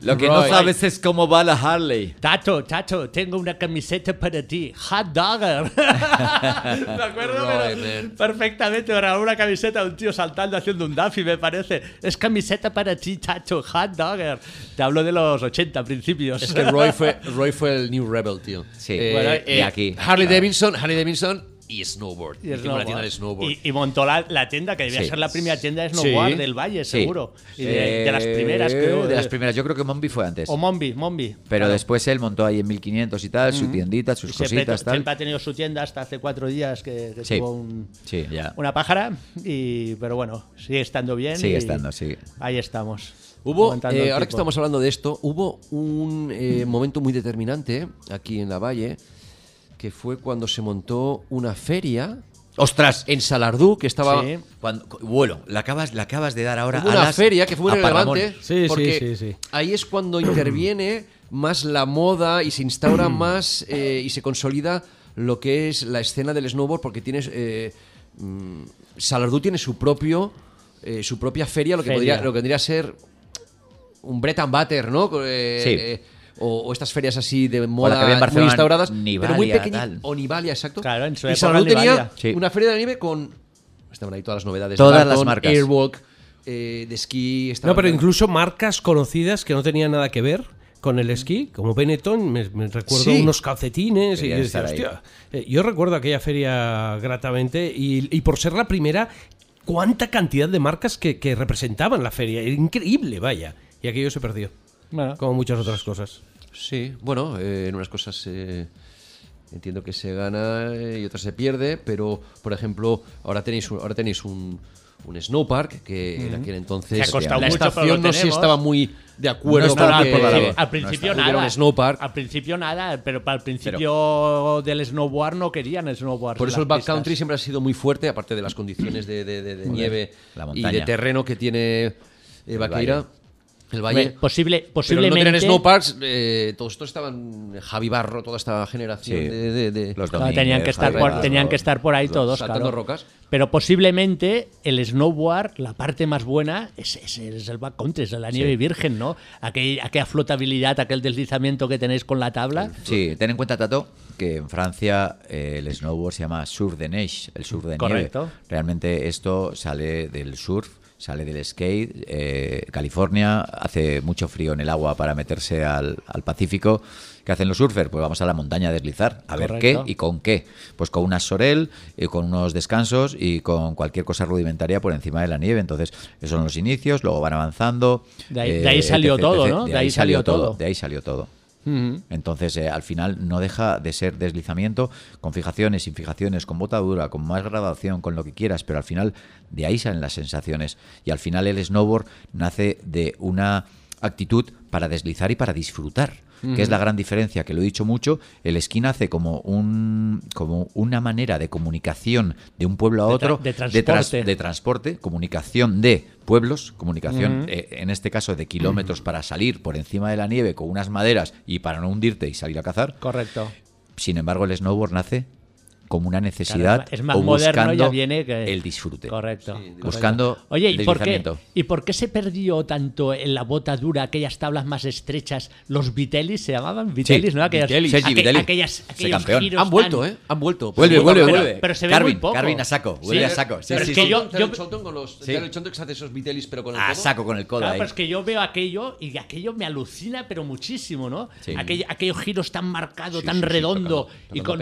Lo que Roy. no sabes es cómo va la Harley. Tato, Tato, tengo una camiseta para ti. Hot Dogger. me acuerdo Roy, pero man. perfectamente. Era una camiseta de un tío saltando haciendo un Duffy, me parece. Es camiseta para ti, Tato. Hot Dogger. Te hablo de los 80 principios. Es que Roy fue, Roy fue el New Rebel, tío. Sí. Eh, Bueno, eh, y aquí, Harley claro. Davidson, Harley Davidson y snowboard. Y snowboard. la tienda de snowboard. Y, y montó la, la tienda, que debía Sí. ser la primera tienda de snowboard Sí. del Valle, Sí. seguro. Y de, de las Eh, primeras, creo. De las primeras. Yo creo que Mombi fue antes. O Mombi, Mombi. Pero claro. después él montó ahí en 1500 y tal, su tiendita, sus siempre, cositas, tal. siempre ha tenido su tienda hasta hace cuatro días que, que Sí. tuvo un- Sí, ya. una pájara. Y, pero bueno, sigue estando bien. Sigue y estando, sí. Ahí estamos. Hubo, eh, ahora que estamos hablando de esto, hubo un eh, momento muy determinante aquí en la Valle, que fue cuando se montó una feria. ¡Ostras! En Salardú, que estaba. Sí. Cuando, bueno, la acabas, la acabas de dar ahora Hubo a una las- feria que fue muy relevante. porque ahí es cuando interviene más la moda y se instaura más eh, y se consolida lo que es la escena del snowboard, porque tienes. Eh, mm, Salardú tiene su propio. eh, su propia feria, lo que, Feria. podría, lo que vendría a ser un Bread and Butter, ¿no? Eh, Sí. eh, o, o estas ferias así de moda que había en muy Barcelona, instauradas, pero muy Nivalia, tal. O Nivalia, exacto. Claro, en su y Salardú tenía Nivalia. Sí. una feria de nieve con... Estaban ahí todas las novedades. Todas de las marcas. Airwalk, eh, de esquí... No, pero incluso marcas conocidas que no tenían nada que ver con el esquí, como Benetton, me, me recuerdo Sí. unos calcetines y Querían yo decía, hostia, eh, yo recuerdo aquella feria gratamente y, y por ser la primera, cuánta cantidad de marcas que, que representaban la feria, era increíble, vaya, y aquello se perdió, Bueno, como muchas otras cosas. Sí, bueno, eh, en unas cosas eh, entiendo que se gana y otras se pierde, pero por ejemplo, ahora tenéis un, ahora tenéis un, un snowpark que en aquel entonces Que la mucho, estación no se tenemos. estaba muy de acuerdo No con que- al principio hubiera nada. snowpark. Al principio nada, pero para el principio del snowboard no querían el snowboard. Por eso el backcountry siempre ha sido muy fuerte, aparte de las condiciones de, de- de- de nieve y de terreno que tiene eh, Vaqueira. El valle. Hombre, posible, Pero no posiblemente. snowparks, eh, todos estos estaban Javi Barro, toda esta generación Sí. de, de- de- Los Claro, Domínguez, tenían, que estar por, Barro, tenían que estar por ahí los- todos, saltando claro. rocas. Pero posiblemente el snowboard, la parte más buena, es, es, es el backcountry, es la nieve virgen, ¿no? Aquel- aquella flotabilidad, aquel deslizamiento que tenéis con la tabla. Sí, ten en cuenta, Tato, que en Francia eh, el snowboard se llama surf de neige, el surf de Correcto. nieve. Realmente esto sale del surf, sale del skate. eh, California hace mucho frío en el agua para meterse al, al Pacífico. ¿Qué hacen los surfers? Pues vamos a la montaña a deslizar. A ver qué y con qué. Pues con una sorel, y con unos descansos y con cualquier cosa rudimentaria por encima de la nieve. Entonces, esos son los inicios, luego van avanzando. De ahí- de ahí salió todo, ¿no? De, De ahí, ahí salió salió todo. todo. De ahí salió todo. Entonces, eh, al final no deja de ser deslizamiento con fijaciones, sin fijaciones, con botadura, con más graduación, con lo que quieras, pero al final de ahí salen las sensaciones. Y al final el snowboard nace de una actitud para deslizar y para disfrutar, que es la gran diferencia, que lo he dicho mucho, el esquí nace como, un, como una manera de comunicación de un pueblo a De tra- otro, de transporte. de transporte, comunicación de pueblos, comunicación, eh, en este caso de kilómetros para salir por encima de la nieve con unas maderas y para no hundirte y salir a cazar. Correcto. Sin embargo, el snowboard nace como una necesidad Claro, es más o moderno, buscando ya viene que- el disfrute. Correcto. correcto. Buscando Oye, el ¿y por, qué. ¿y por qué se perdió tanto en la bota dura, aquellas tablas más estrechas, los Vitellis se llamaban? Vitellis, ¿no? Aquellas, Vitelli, aqu- Vitelli. aquellas, aquellos Han vuelto, tan- ¿eh? Han vuelto. Vuelve, Sí, vuelve, pero- vuelve. pero se ve Carvin, muy poco. Carvin a saco, Sí, vuelve a saco. Sí, pero sí, es que sí. yo- Cholton con los, Sí. Que se hace esos Vitellis, pero con el A codo. saco con el codo Claro, ahí. pero es que yo veo aquello y aquello me alucina, pero muchísimo, ¿no? Sí. Aquell- aquellos giros tan marcados, Sí, tan sí, sí, redondo y con-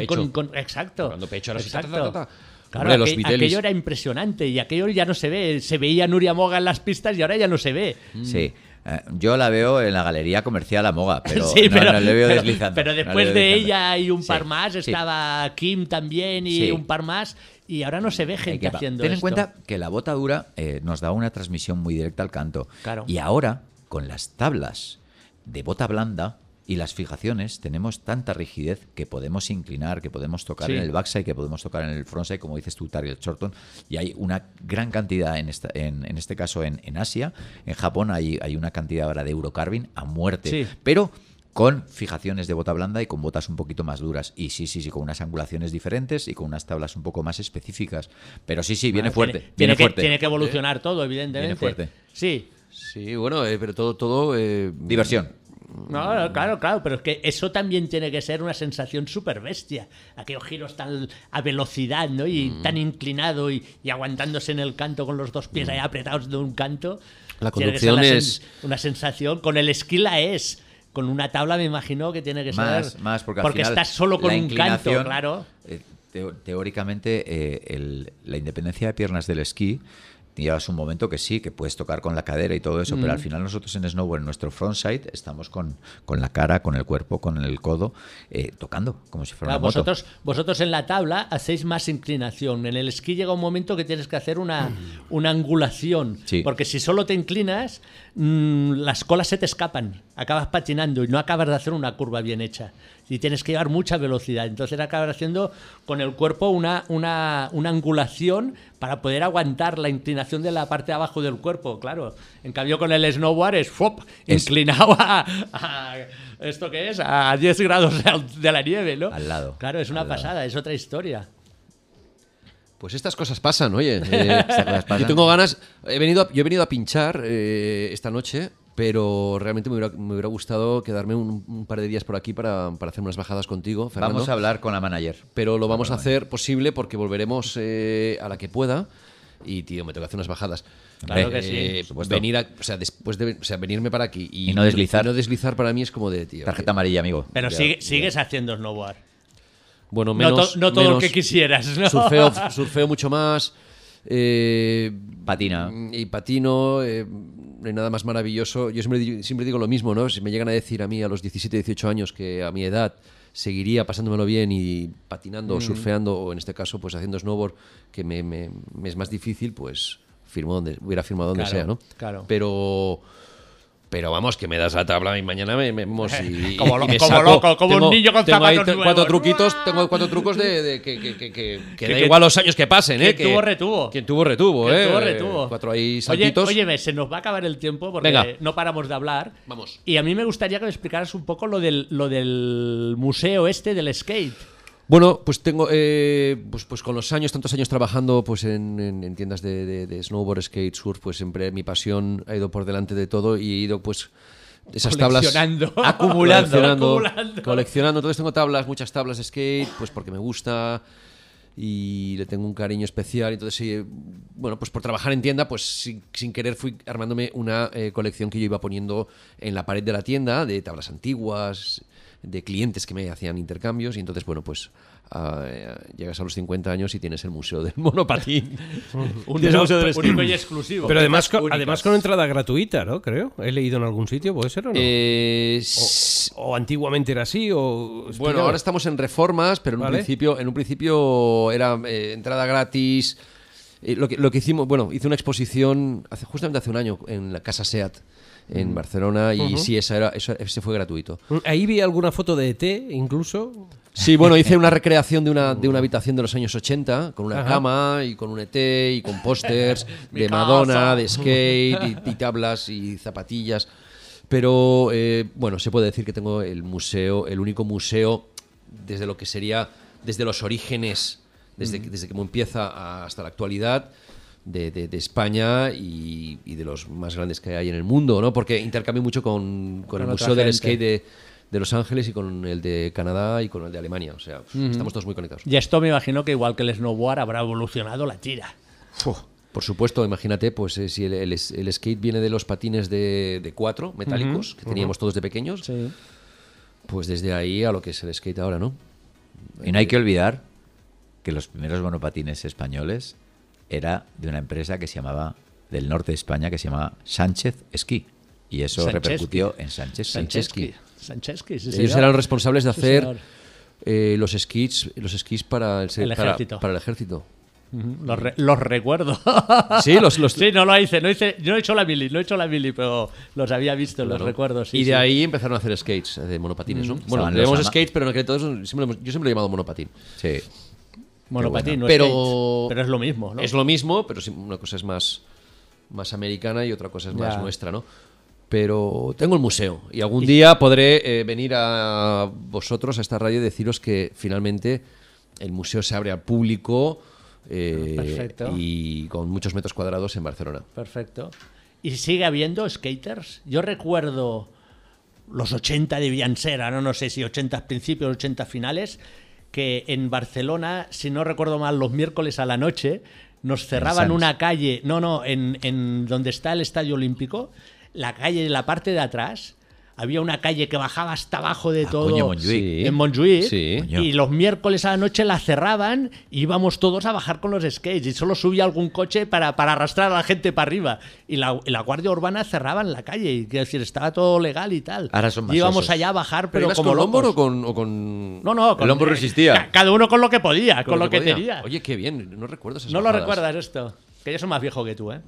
exacto. Pecho, ahora sí, ta, ta, exacto. ta, ta, ta. Claro, Hombre, los aquello era impresionante y aquello ya no se ve. Se veía Nuria Moga en las pistas y ahora ya no se ve. Sí. Eh, yo la veo en la galería comercial a Moga, pero, Sí, no, pero, no le veo pero- deslizando. pero no después veo de ella y un Sí, par más, sí. estaba Kim también y Sí. un par más, y ahora no se ve Hay gente que haciendo Ten en esto. cuenta que la bota dura eh, nos da una transmisión muy directa al canto. Claro. Y ahora, con las tablas de bota blanda y las fijaciones, tenemos tanta rigidez que podemos inclinar, que podemos tocar Sí. en el backside, que podemos tocar en el frontside, como dices tú, Tariel Shorton. Y hay una gran cantidad, en, esta, en, en este caso en, en Asia. En Japón hay, hay una cantidad ahora de Eurocarving a muerte. Sí. Pero con fijaciones de bota blanda y con botas un poquito más duras. Y sí, sí, sí, con unas angulaciones diferentes y con unas tablas un poco más específicas. Pero sí, sí, viene Bueno, fuerte. Tiene, viene tiene que, fuerte. tiene que evolucionar todo, evidentemente. Viene fuerte. Sí. Sí, bueno, eh, pero todo... todo eh, Diversión. No, no, claro, claro, pero es que eso también tiene que ser una sensación súper bestia. Aquellos giros tan a velocidad, ¿no? Y Mm. tan inclinado y, y aguantándose en el canto con los dos pies ahí apretados de un canto. La Tiene que ser conducción una es- una sensación. Con el esquí la es. Con una tabla me imagino que tiene que Más, ser. más, porque, al final estás solo con un canto, claro. eh, teóricamente eh, el- la independencia de piernas del esquí llevas un momento que sí, que puedes tocar con la cadera y todo eso, pero Mm. al final nosotros en snowboard, en nuestro frontside, estamos con, con la cara, con el cuerpo, con el codo, eh, tocando, como si fuera Claro, una moto. vosotros, vosotros en la tabla hacéis más inclinación. En el esquí llega un momento que tienes que hacer una, una angulación. Sí. Porque si solo te inclinas, mm, las colas se te escapan. Acabas patinando y no acabas de hacer una curva bien hecha. Y tienes que llevar mucha velocidad. Entonces acabas haciendo con el cuerpo una, una, una angulación para poder aguantar la inclinación de la parte de abajo del cuerpo. Claro. En cambio, con el snowboard es, ¡fop! Es- inclinado a, a- ¿Esto qué es? A 10 grados de, la nieve, ¿no? Al lado. Claro, es una lado. pasada, es otra historia. Pues estas cosas pasan, oye. Eh, pasan. Yo tengo ganas. He venido a- yo he venido a pinchar eh, esta noche, pero realmente me hubiera, me hubiera gustado quedarme un, un par de días por aquí para, para hacer unas bajadas contigo, Fernando. Vamos a hablar con la manager. Pero lo vamos a hacer posible porque volveremos eh, a la que pueda. Y, tío, me tengo que hacer unas bajadas. Claro que sí, Eh, por venir a- o sea, después de o sea, venirme para aquí y, Y no deslizar. y no deslizar para mí es como de, tío. Tarjeta amarilla, amigo. Pero Ya, sigue- ya. sigues haciendo snowboard. Bueno, No menos. to- no todo lo que quisieras, ¿no? Surfeo, surfeo mucho más. eh, Patina. Y patino. eh, no hay nada más maravilloso. Yo siempre, di- siempre digo lo mismo, ¿no? Si me llegan a decir a mí a los 17, 18 años que a mi edad seguiría pasándomelo bien y patinando o Mm. surfeando, o en este caso, pues haciendo snowboard, que me, me- me es más difícil, pues firmo donde, hubiera firmado donde Claro, sea, ¿no? claro. Pero. Pero vamos, que me das la tabla y mañana me, me- y, Como lo- y me como saco. loco, como un niño con tengo zapatos tre- cuatro nuevos. truquitos, tengo cuatro trucos de, de que, que, que, que- que Que- da que- igual los años que pasen, ¿eh? quien tuvo, retuvo. Quien tuvo retuvo, Quien ¿eh? tuvo, retuvo. Cuatro ahí Oye, saltitos. óyeme, se nos va a acabar el tiempo porque Venga. no paramos de hablar. Vamos. Y a mí me gustaría que me explicaras un poco lo del, lo del museo este del skate. Bueno, pues tengo, eh, pues, pues con los años, tantos años trabajando pues en, en- en tiendas de, de- de snowboard, skate, surf, pues siempre mi pasión ha ido por delante de todo y he ido pues esas tablas acumulando, coleccionando, Acumulando. coleccionando. Entonces tengo tablas, muchas tablas de skate, pues porque me gusta y le tengo un cariño especial. Entonces, bueno, pues por trabajar en tienda, pues sin, sin querer fui armándome una eh, colección que yo iba poniendo en la pared de la tienda de tablas antiguas, de clientes que me hacían intercambios. Y entonces, bueno, pues eh, llegas a los 50 años y tienes el museo del monopatín. Un museo del único y exclusivo. Pero además, con, además con entrada gratuita, ¿no? Creo. He leído en algún sitio, ¿puede ser o no? Eh, o, o antiguamente era así, o... Bueno, ahora estamos en reformas, pero en un principio, en un principio era eh, entrada gratis. Eh, lo, que, lo que hicimos, bueno, hice una exposición hace, justamente hace un año en la Casa Seat en. Barcelona y Ujú. sí, esa era, ese fue gratuito. Ahí vi alguna foto de ET, incluso. Sí, bueno, hice una recreación de una, de una habitación de los años 80 con una Ajá. cama y con un ET y con pósters de. Madonna, de skate y, y tablas y zapatillas. Pero eh, bueno, se puede decir que tengo el museo, el único museo desde lo que sería, desde los orígenes, desde, que- desde que empieza hasta la actualidad. De, de- de España y, y de los más grandes que hay en el mundo, ¿no? Porque intercambio mucho con, con Con el Museo del. Skate de, de Los Ángeles y con el de Canadá y con el de Alemania. O sea, Ujú. estamos todos muy conectados. Y esto me imagino que igual que el snowboard habrá evolucionado la tira. Por supuesto, imagínate, pues eh, si el, el- el skate viene de los patines de, de cuatro metálicos que teníamos todos de pequeños, pues desde ahí a lo que es el skate ahora, ¿no? Y no hay que olvidar que los primeros monopatines españoles era de una empresa que se llamaba, del norte de España, que se llamaba Sánchez Esquí. Y eso repercutió en Sánchez Sancheski. Sancheski, sí, Ellos eran responsables de hacer eh, los skis, los skis para el, El para- ejército. para el ejército. Los, re- los recuerdo. Sí, los- los- Sí, no lo hice, no hice. Yo no he hecho la mili, no he hecho la mili, pero los había visto, los recuerdo. sí, y de sí. ahí empezaron a hacer skates, eh, de monopatines, ¿no? Mm. Bueno, le los skates, pero en aquel entonces yo siempre lo he llamado monopatín. Sí. Monopatín, no pero, skate. Pero es lo mismo, ¿no? Es lo mismo, pero sí, una cosa es más, más americana y otra cosa es más Ya. nuestra, ¿no? Pero tengo el museo y algún día podré eh, venir a vosotros, a esta radio, y deciros que finalmente el museo se abre al público eh, Perfecto. y con muchos metros cuadrados en Barcelona. Perfecto. ¿Y sigue habiendo skaters? Yo recuerdo los 80 debían ser, ahora no sé si 80 principios, 80 finales, que en Barcelona, si no recuerdo mal, los miércoles a la noche nos cerraban una calle, no, no, en, en donde está el Estadio Olímpico, la calle la parte de atrás, había una calle que bajaba hasta abajo de todo. coño, Montjuïc. Sí. En Montjuïc. Sí. Y los miércoles a la noche la cerraban y íbamos todos a bajar con los skates. Y solo subía algún coche para, para arrastrar a la gente para arriba. Y la, y la Guardia Urbana cerraba en la calle. Y quiero decir, estaba todo legal y tal. Ahora son más y íbamos osos. allá a bajar, ¿Pero pero, como con locos. o con, o con- No, no, con- El hombro resistía. ca- Cada uno con lo que podía, con, lo que, podía? tenía. Oye, qué bien, no recuerdo esas no lo bajadas. recuerdas esto. Que yo soy más viejo que tú, ¿eh?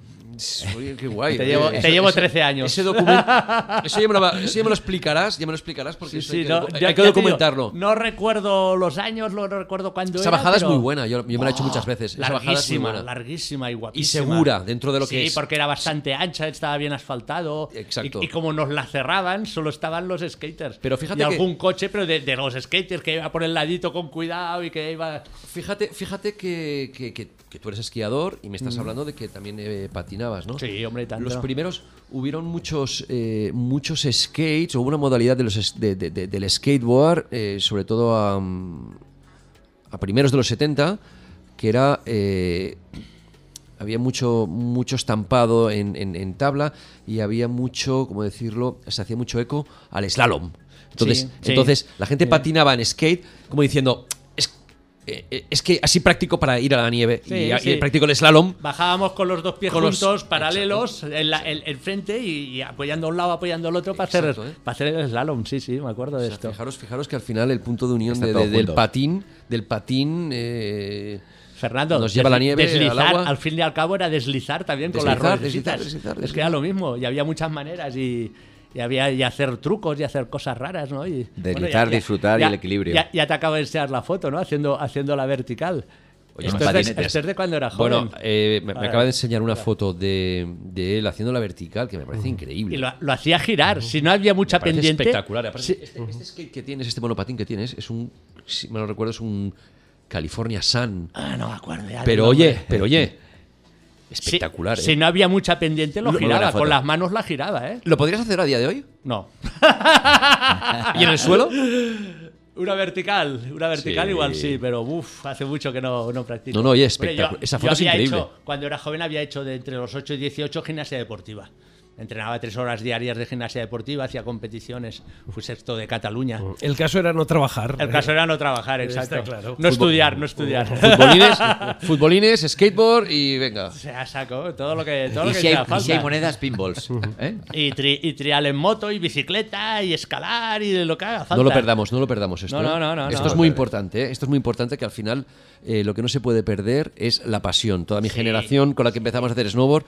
Oye, qué guay. Te llevo- te llevo 13 años. Ese documento. Eso ya, me lo, va- eso ya me lo explicarás, ya me lo explicarás porque eso hay que, no, docu- ya- hay que digo, documentarlo. no recuerdo los años, no recuerdo cuándo Esa era, bajada es muy buena, yo, yo me la he hecho muchas veces. Esa bajada es Larguísima, larguísima y Y guapísima. segura dentro de lo que sí, es. porque era bastante ancha, estaba bien asfaltado. Exacto. Y, y como nos la cerraban, solo estaban los skaters. Pero fíjate y que- algún coche, pero de, de los skaters que iba por el ladito con cuidado y que iba. Fíjate, fíjate que, que- que- tú eres esquiador y me estás hablando de que también eh, patinabas, ¿no? Mm. Sí, hombre, tanto. Los primeros hubieron muchos eh, muchos skates, o una modalidad de los es- de- de- de- del skateboard, eh, sobre todo a, mm, a primeros de los 70, que era había mucho mucho estampado en, en- en tabla y había mucho, ¿cómo decirlo? Se hacía mucho eco al slalom. Entonces, Sí, sí. entonces la gente patinaba en skate como diciendo eh, eh, es que así practico para ir a la nieve Sí, y, sí. y practico el slalom. Bajábamos con los dos pies Con los- juntos, paralelos, en, la- en- en frente y, y apoyando a un lado, apoyando al otro para hacer, Exacto, ¿eh? para hacer el slalom. Sí, sí, me acuerdo de O sea, esto. fijaros, fijaros que al final el punto de unión de- de- del patín, del patín eh, Fernando, nos lleva la nieve, deslizar, al agua. al fin y al cabo era deslizar también con Deslizar, las ruedecitas. deslizar, deslizar, Es que era lo mismo, y había muchas maneras y, y había y hacer trucos y hacer cosas raras, ¿no? Y, disfrutar y el equilibrio. Ya, ya te acabo de enseñar la foto, ¿no? Haciendo, haciendo la vertical. Oye, esto, es de, patinetes. esto es de cuando era joven. Bueno, eh, me, me acaba de enseñar una foto de, de él haciendo la vertical que me parece increíble. y lo, lo hacía girar. Si no había mucha Me pendiente. espectacular. Aparte, Sí. este, este skate que tienes, este monopatín que tienes, es un, si me lo recuerdo, es un California Sun. Ah, no me acuerdo. ya Pero oye, pero oye, espectacular. Si, ¿eh? no había mucha pendiente, lo giraba. Con las manos la giraba, ¿eh? ¿Lo podrías hacer a día de hoy? No. ¿Y en el suelo? Una vertical, una vertical Sí. igual sí, pero uff, hace mucho que no, no practico. No, no, oye, Hombre, yo- espectacu- esa yo foto es había increíble. hecho- cuando era joven había hecho de entre los 8 y 18 gimnasia deportiva. Entrenaba tres horas diarias de gimnasia deportiva, hacía competiciones, fui sexto de Cataluña. El caso era no trabajar. El caso era no trabajar, Está exacto. claro. No Fútbol- estudiar, no estudiar. Futbolines, futbolines, skateboard y venga. O sea, saco todo lo que, todo lo que si, hay, hiciera y si hay falta. monedas, pinballs. ¿eh? Y, tri- y trial en moto y bicicleta y escalar y lo que haga falta. No lo perdamos, no lo perdamos esto. No, no, ¿eh? no, no, esto no. es muy importante, ¿eh? esto es muy importante que al final eh, lo que no se puede perder es la pasión. Toda mi generación con la que empezamos a hacer snowboard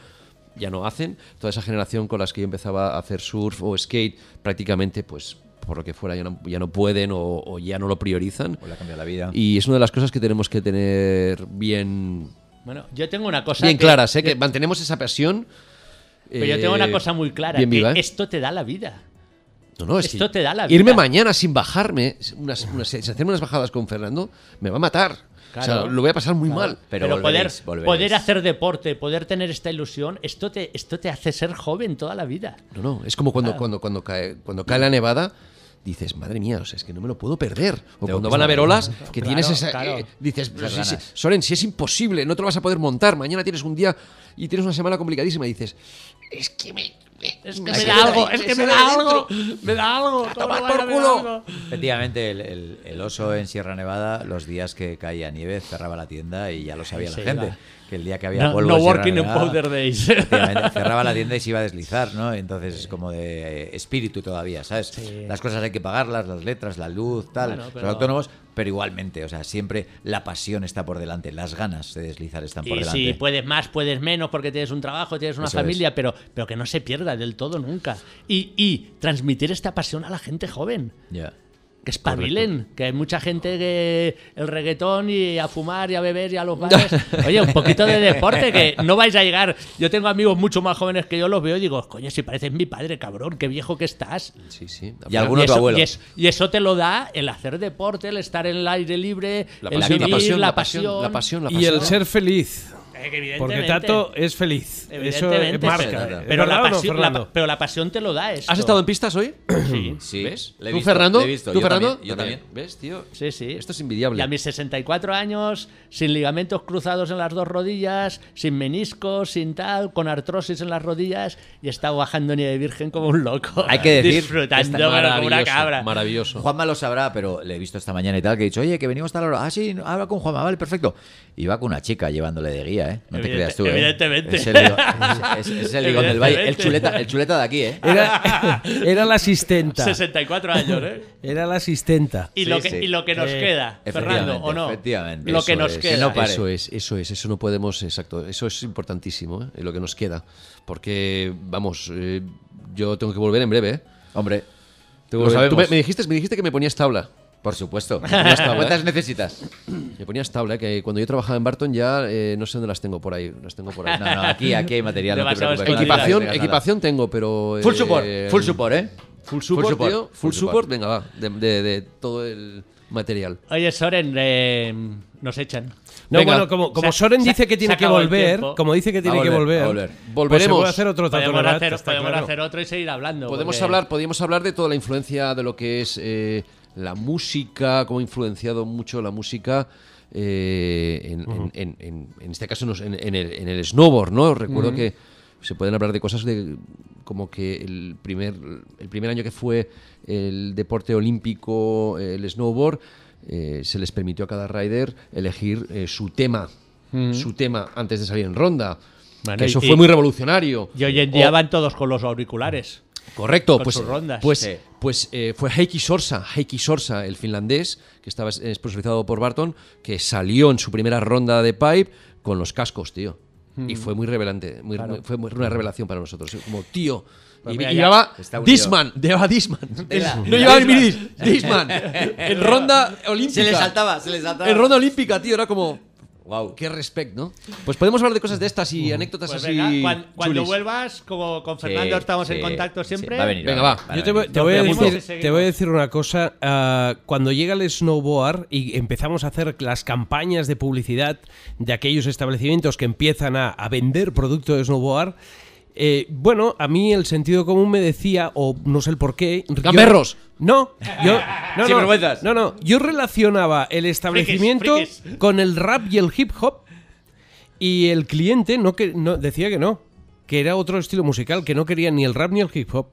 ya no hacen, toda esa generación con las que yo empezaba a hacer surf o skate prácticamente pues por lo que fuera ya no, ya no pueden o, o ya no lo priorizan. O le ha cambiado la vida. Y es una de las cosas que tenemos que tener bien, Bueno, yo tengo una cosa bien que- claras, ¿eh? que mantenemos esa pasión. Pero yo tengo eh, una cosa muy clara, bien que viva, ¿eh? esto te da la vida. No, no, es Esto que te da la vida. Irme mañana sin bajarme, unas, unas- sin hacerme unas bajadas con Fernando, me va a matar. O sea, Claro. lo voy a pasar muy Claro. mal. Pero, Pero, volveréis, poder, volveréis. poder hacer deporte, poder tener esta ilusión, esto te, esto te hace ser joven toda la vida. No, no, es como cuando, Claro. cuando, cuando, cae, cuando cae la nevada, dices, madre mía, o sea, es que no me lo puedo perder. O cuando van a ver olas, que Claro, tienes esa... claro. eh, dices, pero ganas. Soren, si es imposible, no te lo vas a poder montar, mañana tienes un día y tienes una semana complicadísima y dices, es que me... Es que me da algo, es me que me sale da algo, me da algo. Efectivamente, el, el- el oso en Sierra Nevada, los días que caía nieve, cerraba la tienda y ya lo sabía Sí, la gente. Que el día que había No, polvo no en Sierra working in Nevada, powder days. efectivamente, cerraba la tienda y se iba a deslizar, ¿no? Entonces es como de eh, espíritu todavía, ¿sabes? Sí. Las cosas hay que pagarlas, las letras, la luz, tal. Bueno, pero- autónomos, pero igualmente, o sea, siempre la pasión está por delante, las ganas de deslizar están por Y delante. si puedes más, puedes menos, porque tienes un trabajo, tienes una Eso familia, pero, pero que no se pierda del todo nunca. Y, y transmitir esta pasión a la gente joven. Ya. Que espabilen, que hay mucha gente que el reggaetón y a fumar y a beber y a los bares. Oye, un poquito de deporte, que no vais a llegar. Yo tengo amigos mucho más jóvenes que yo, los veo y digo, coño, si pareces mi padre, cabrón, qué viejo que estás. Sí, sí. Y alguno tu eso, abuelo. y es- y eso te lo da el hacer deporte, el estar en el aire libre, La el pasión, la vivir, pasión, la la pasión, la pasión, la Y el pasión. ser feliz. Evidentemente. Porque Tato es feliz. Eso Evidentemente, marca. pero- ¿Es pero, la no, pasión, Fernando? la- pero la pasión te lo da esto. ¿Has estado en pistas hoy? Sí. Sí. ¿Ves? Le he ¿Tú, visto, Fernando? le he visto. ¿Tú, Yo Fernando? también, yo también. ¿Ves, tío? Sí, sí. Esto es invidiable. Y a mis 64 años, sin ligamentos cruzados en las dos rodillas, sin meniscos, sin tal, con artrosis en las rodillas, y he estado bajando nieve virgen como un loco. Hay que decir Disfrutando esta- como una cabra. Maravilloso. Juanma lo sabrá, pero le he visto esta mañana y tal, que he dicho, oye, que venimos tal hora. Ah, sí, habla con Juanma, vale, perfecto. Y va con una chica llevándole de guía, ¿eh? No te creas tú, ¿eh? evidentemente. Es el, ligón- es, es- es el ligón del valle, el chuleta, el chuleta de aquí, ¿eh? Era, era la asistenta. 64 años, ¿eh? Era la asistenta. Y, Sí, lo, que, sí. y lo que nos Eh, queda, Fernando, ¿o no? efectivamente, Lo eso que nos es. queda. Que no pare. Eso es, eso es, eso no podemos, exacto, eso es importantísimo, ¿eh? lo que nos queda. Porque, vamos, eh, yo tengo que volver en breve, ¿eh? Hombre, Tengo Lo. Tú me dijiste, me dijiste que me ponías tabla. Por supuesto. tabla, ¿Cuántas ¿eh? necesitas? Me ponías tabla, ¿eh? que cuando yo trabajaba en Barton ya eh, no sé dónde las tengo por ahí. Las tengo por ahí. No, no, aquí, aquí hay material, no te preocupes. equipación, equipación tengo, pero. Full eh, support, full support, ¿eh? Full support, Full support, tío, full Full support. support, venga, va. De, de- de todo el material. Oye, Soren, eh, nos echan. No, Venga. bueno, como, como Se- Soren se- dice que tiene que volver, como dice que tiene volver, que volver, volver. pues Volveremos. puede hacer otro Podemos, hacer, podemos claro. hacer otro y seguir hablando. Podemos porque- hablar, podríamos hablar de toda la influencia de lo que es eh, la música, cómo ha influenciado mucho la música. eh, en, en- en- en- en este caso en, el, en el snowboard, ¿no? Recuerdo que se pueden hablar de cosas de como que el primer, el primer año que fue el deporte olímpico, el snowboard, eh, se les permitió a cada rider elegir eh, su tema, su tema antes de salir en ronda. Bueno, que y- eso y- fue muy revolucionario. Y hoy en día O- van todos con los auriculares. Correcto, con pues, sus rondas. pues, Sí. pues eh, fue Heikki Sorsa, Heikki Sorsa, el finlandés, que estaba es- sponsorizado por Barton, que salió en su primera ronda de pipe con los cascos, tío. Y fue muy revelante, muy- Claro. fue una revelación para nosotros. Como, tío, Pues y, mira, y llevaba. Disman, llevaba Disman. No llevaba Miridis, Disman. En ronda olímpica. Se le saltaba, se le saltaba. En ronda olímpica, tío, era como... Wow. Qué respect, ¿no? Pues podemos hablar de cosas de estas y anécdotas Pues así. venga, cuando vuelvas, como con Sí, Fernando estamos en contacto sí. siempre. Va a venir, Venga, va Yo te voy, te Nos voy a vemos decir, y seguimos. te voy a decir una cosa. ah, cuando llega el snowboard y empezamos a hacer las campañas de publicidad de aquellos establecimientos que empiezan a, a vender producto de snowboard, eh, bueno, a mí el sentido común me decía, o no sé el por qué. yo- ¡Gamberros! No, yo. No, no, no, no, yo relacionaba el establecimiento frikis. con el rap y el hip hop y el cliente no, que, no decía que no, que era otro estilo musical, que no quería ni el rap ni el hip hop.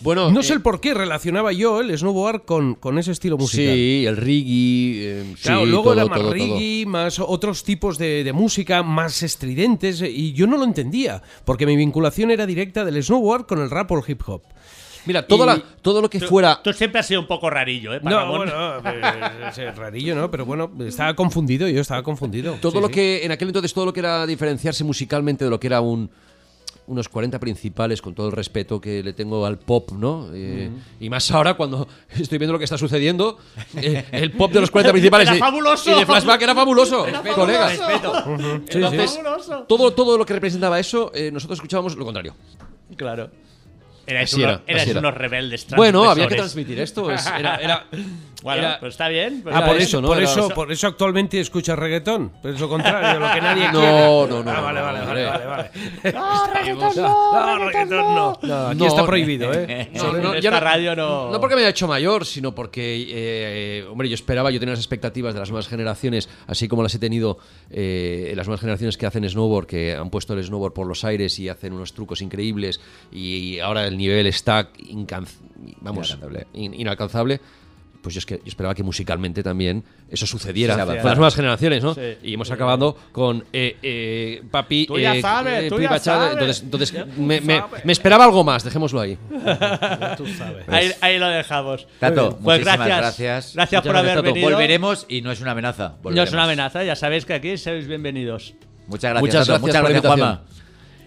Bueno, No eh, sé el por qué relacionaba yo el snowboard con, con ese estilo musical. Sí, el reggae. eh, Claro, sí, luego todo, era más todo, todo. reggae, más otros tipos de, de música, más estridentes, y yo no lo entendía, porque mi vinculación era directa del snowboard con el rap o el hip hop. Mira, todo, Y- la- todo lo que Tú- fuera. Tú siempre has sido un poco rarillo, ¿eh? No, bueno, eh, ese rarillo, ¿no? Pero bueno, estaba confundido, yo estaba confundido. Todo Sí, lo sí. que. En aquel entonces, todo lo que era diferenciarse musicalmente de lo que era un. Unos 40 principales, con todo el respeto que le tengo al pop, ¿no? Eh, Y más ahora cuando estoy viendo lo que está sucediendo, eh, el pop de los 40 principales. Era y- fabuloso. Y de flashback era fabuloso, Era colegas. fabuloso. Sí, Era sí. fabuloso. Todo, todo lo que representaba eso, eh, nosotros escuchábamos lo contrario. Claro. Erais, unos, era, erais era. unos rebeldes Bueno, había que transmitir esto. es- era, era- Bueno, era- pues está bien. pues Ah, por eso, ¿no? por, eso, eso- por eso actualmente escuchas reggaetón. Por eso contrario, lo que nadie No, quiere. no, no, Ah, no, vale, no, vale, vale, vale, vale. No, reggaetón no, No, reggaetón no. No, aquí No, está prohibido, ¿eh? No, en no, esta radio no... No porque me haya hecho mayor, sino porque, eh, hombre, yo esperaba, yo tenía las expectativas de las nuevas generaciones, así como las he tenido eh, las nuevas generaciones que hacen snowboard, que han puesto el snowboard por los aires y hacen unos trucos increíbles y, ahora el nivel está incan- vamos, Inalcanzable. in- inalcanzable. Pues yo, es que, yo esperaba que musicalmente también eso sucediera Sí, avanzara. las nuevas generaciones, ¿no? Sí. Y hemos acabado con eh, eh, Papi. Tú ya eh, sabes, eh, tú ya sabes. Entonces, entonces Ya me, me- sabes. me esperaba algo más, dejémoslo ahí. Tú sabes. Ahí, ahí lo dejamos. Tato, Pues muchísimas gracias. gracias. Gracias por haber venido. Volveremos y no es una amenaza. No es volveremos. una amenaza, ya sabéis que aquí sois bienvenidos. Muchas gracias, Muchas Tato. gracias Muchas gracias. Juanma.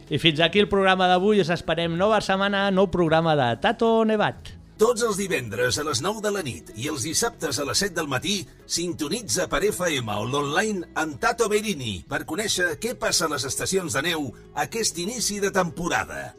I fins aquí el programa d'avui. Us esperem nova setmana, nou programa de Tato Nevat. Tots els divendres a les 9 de la nit i els dissabtes a les 7 del matí sintonitza per FM o l'online amb Tato Berini per conèixer què passa a les estacions de neu aquest inici de temporada.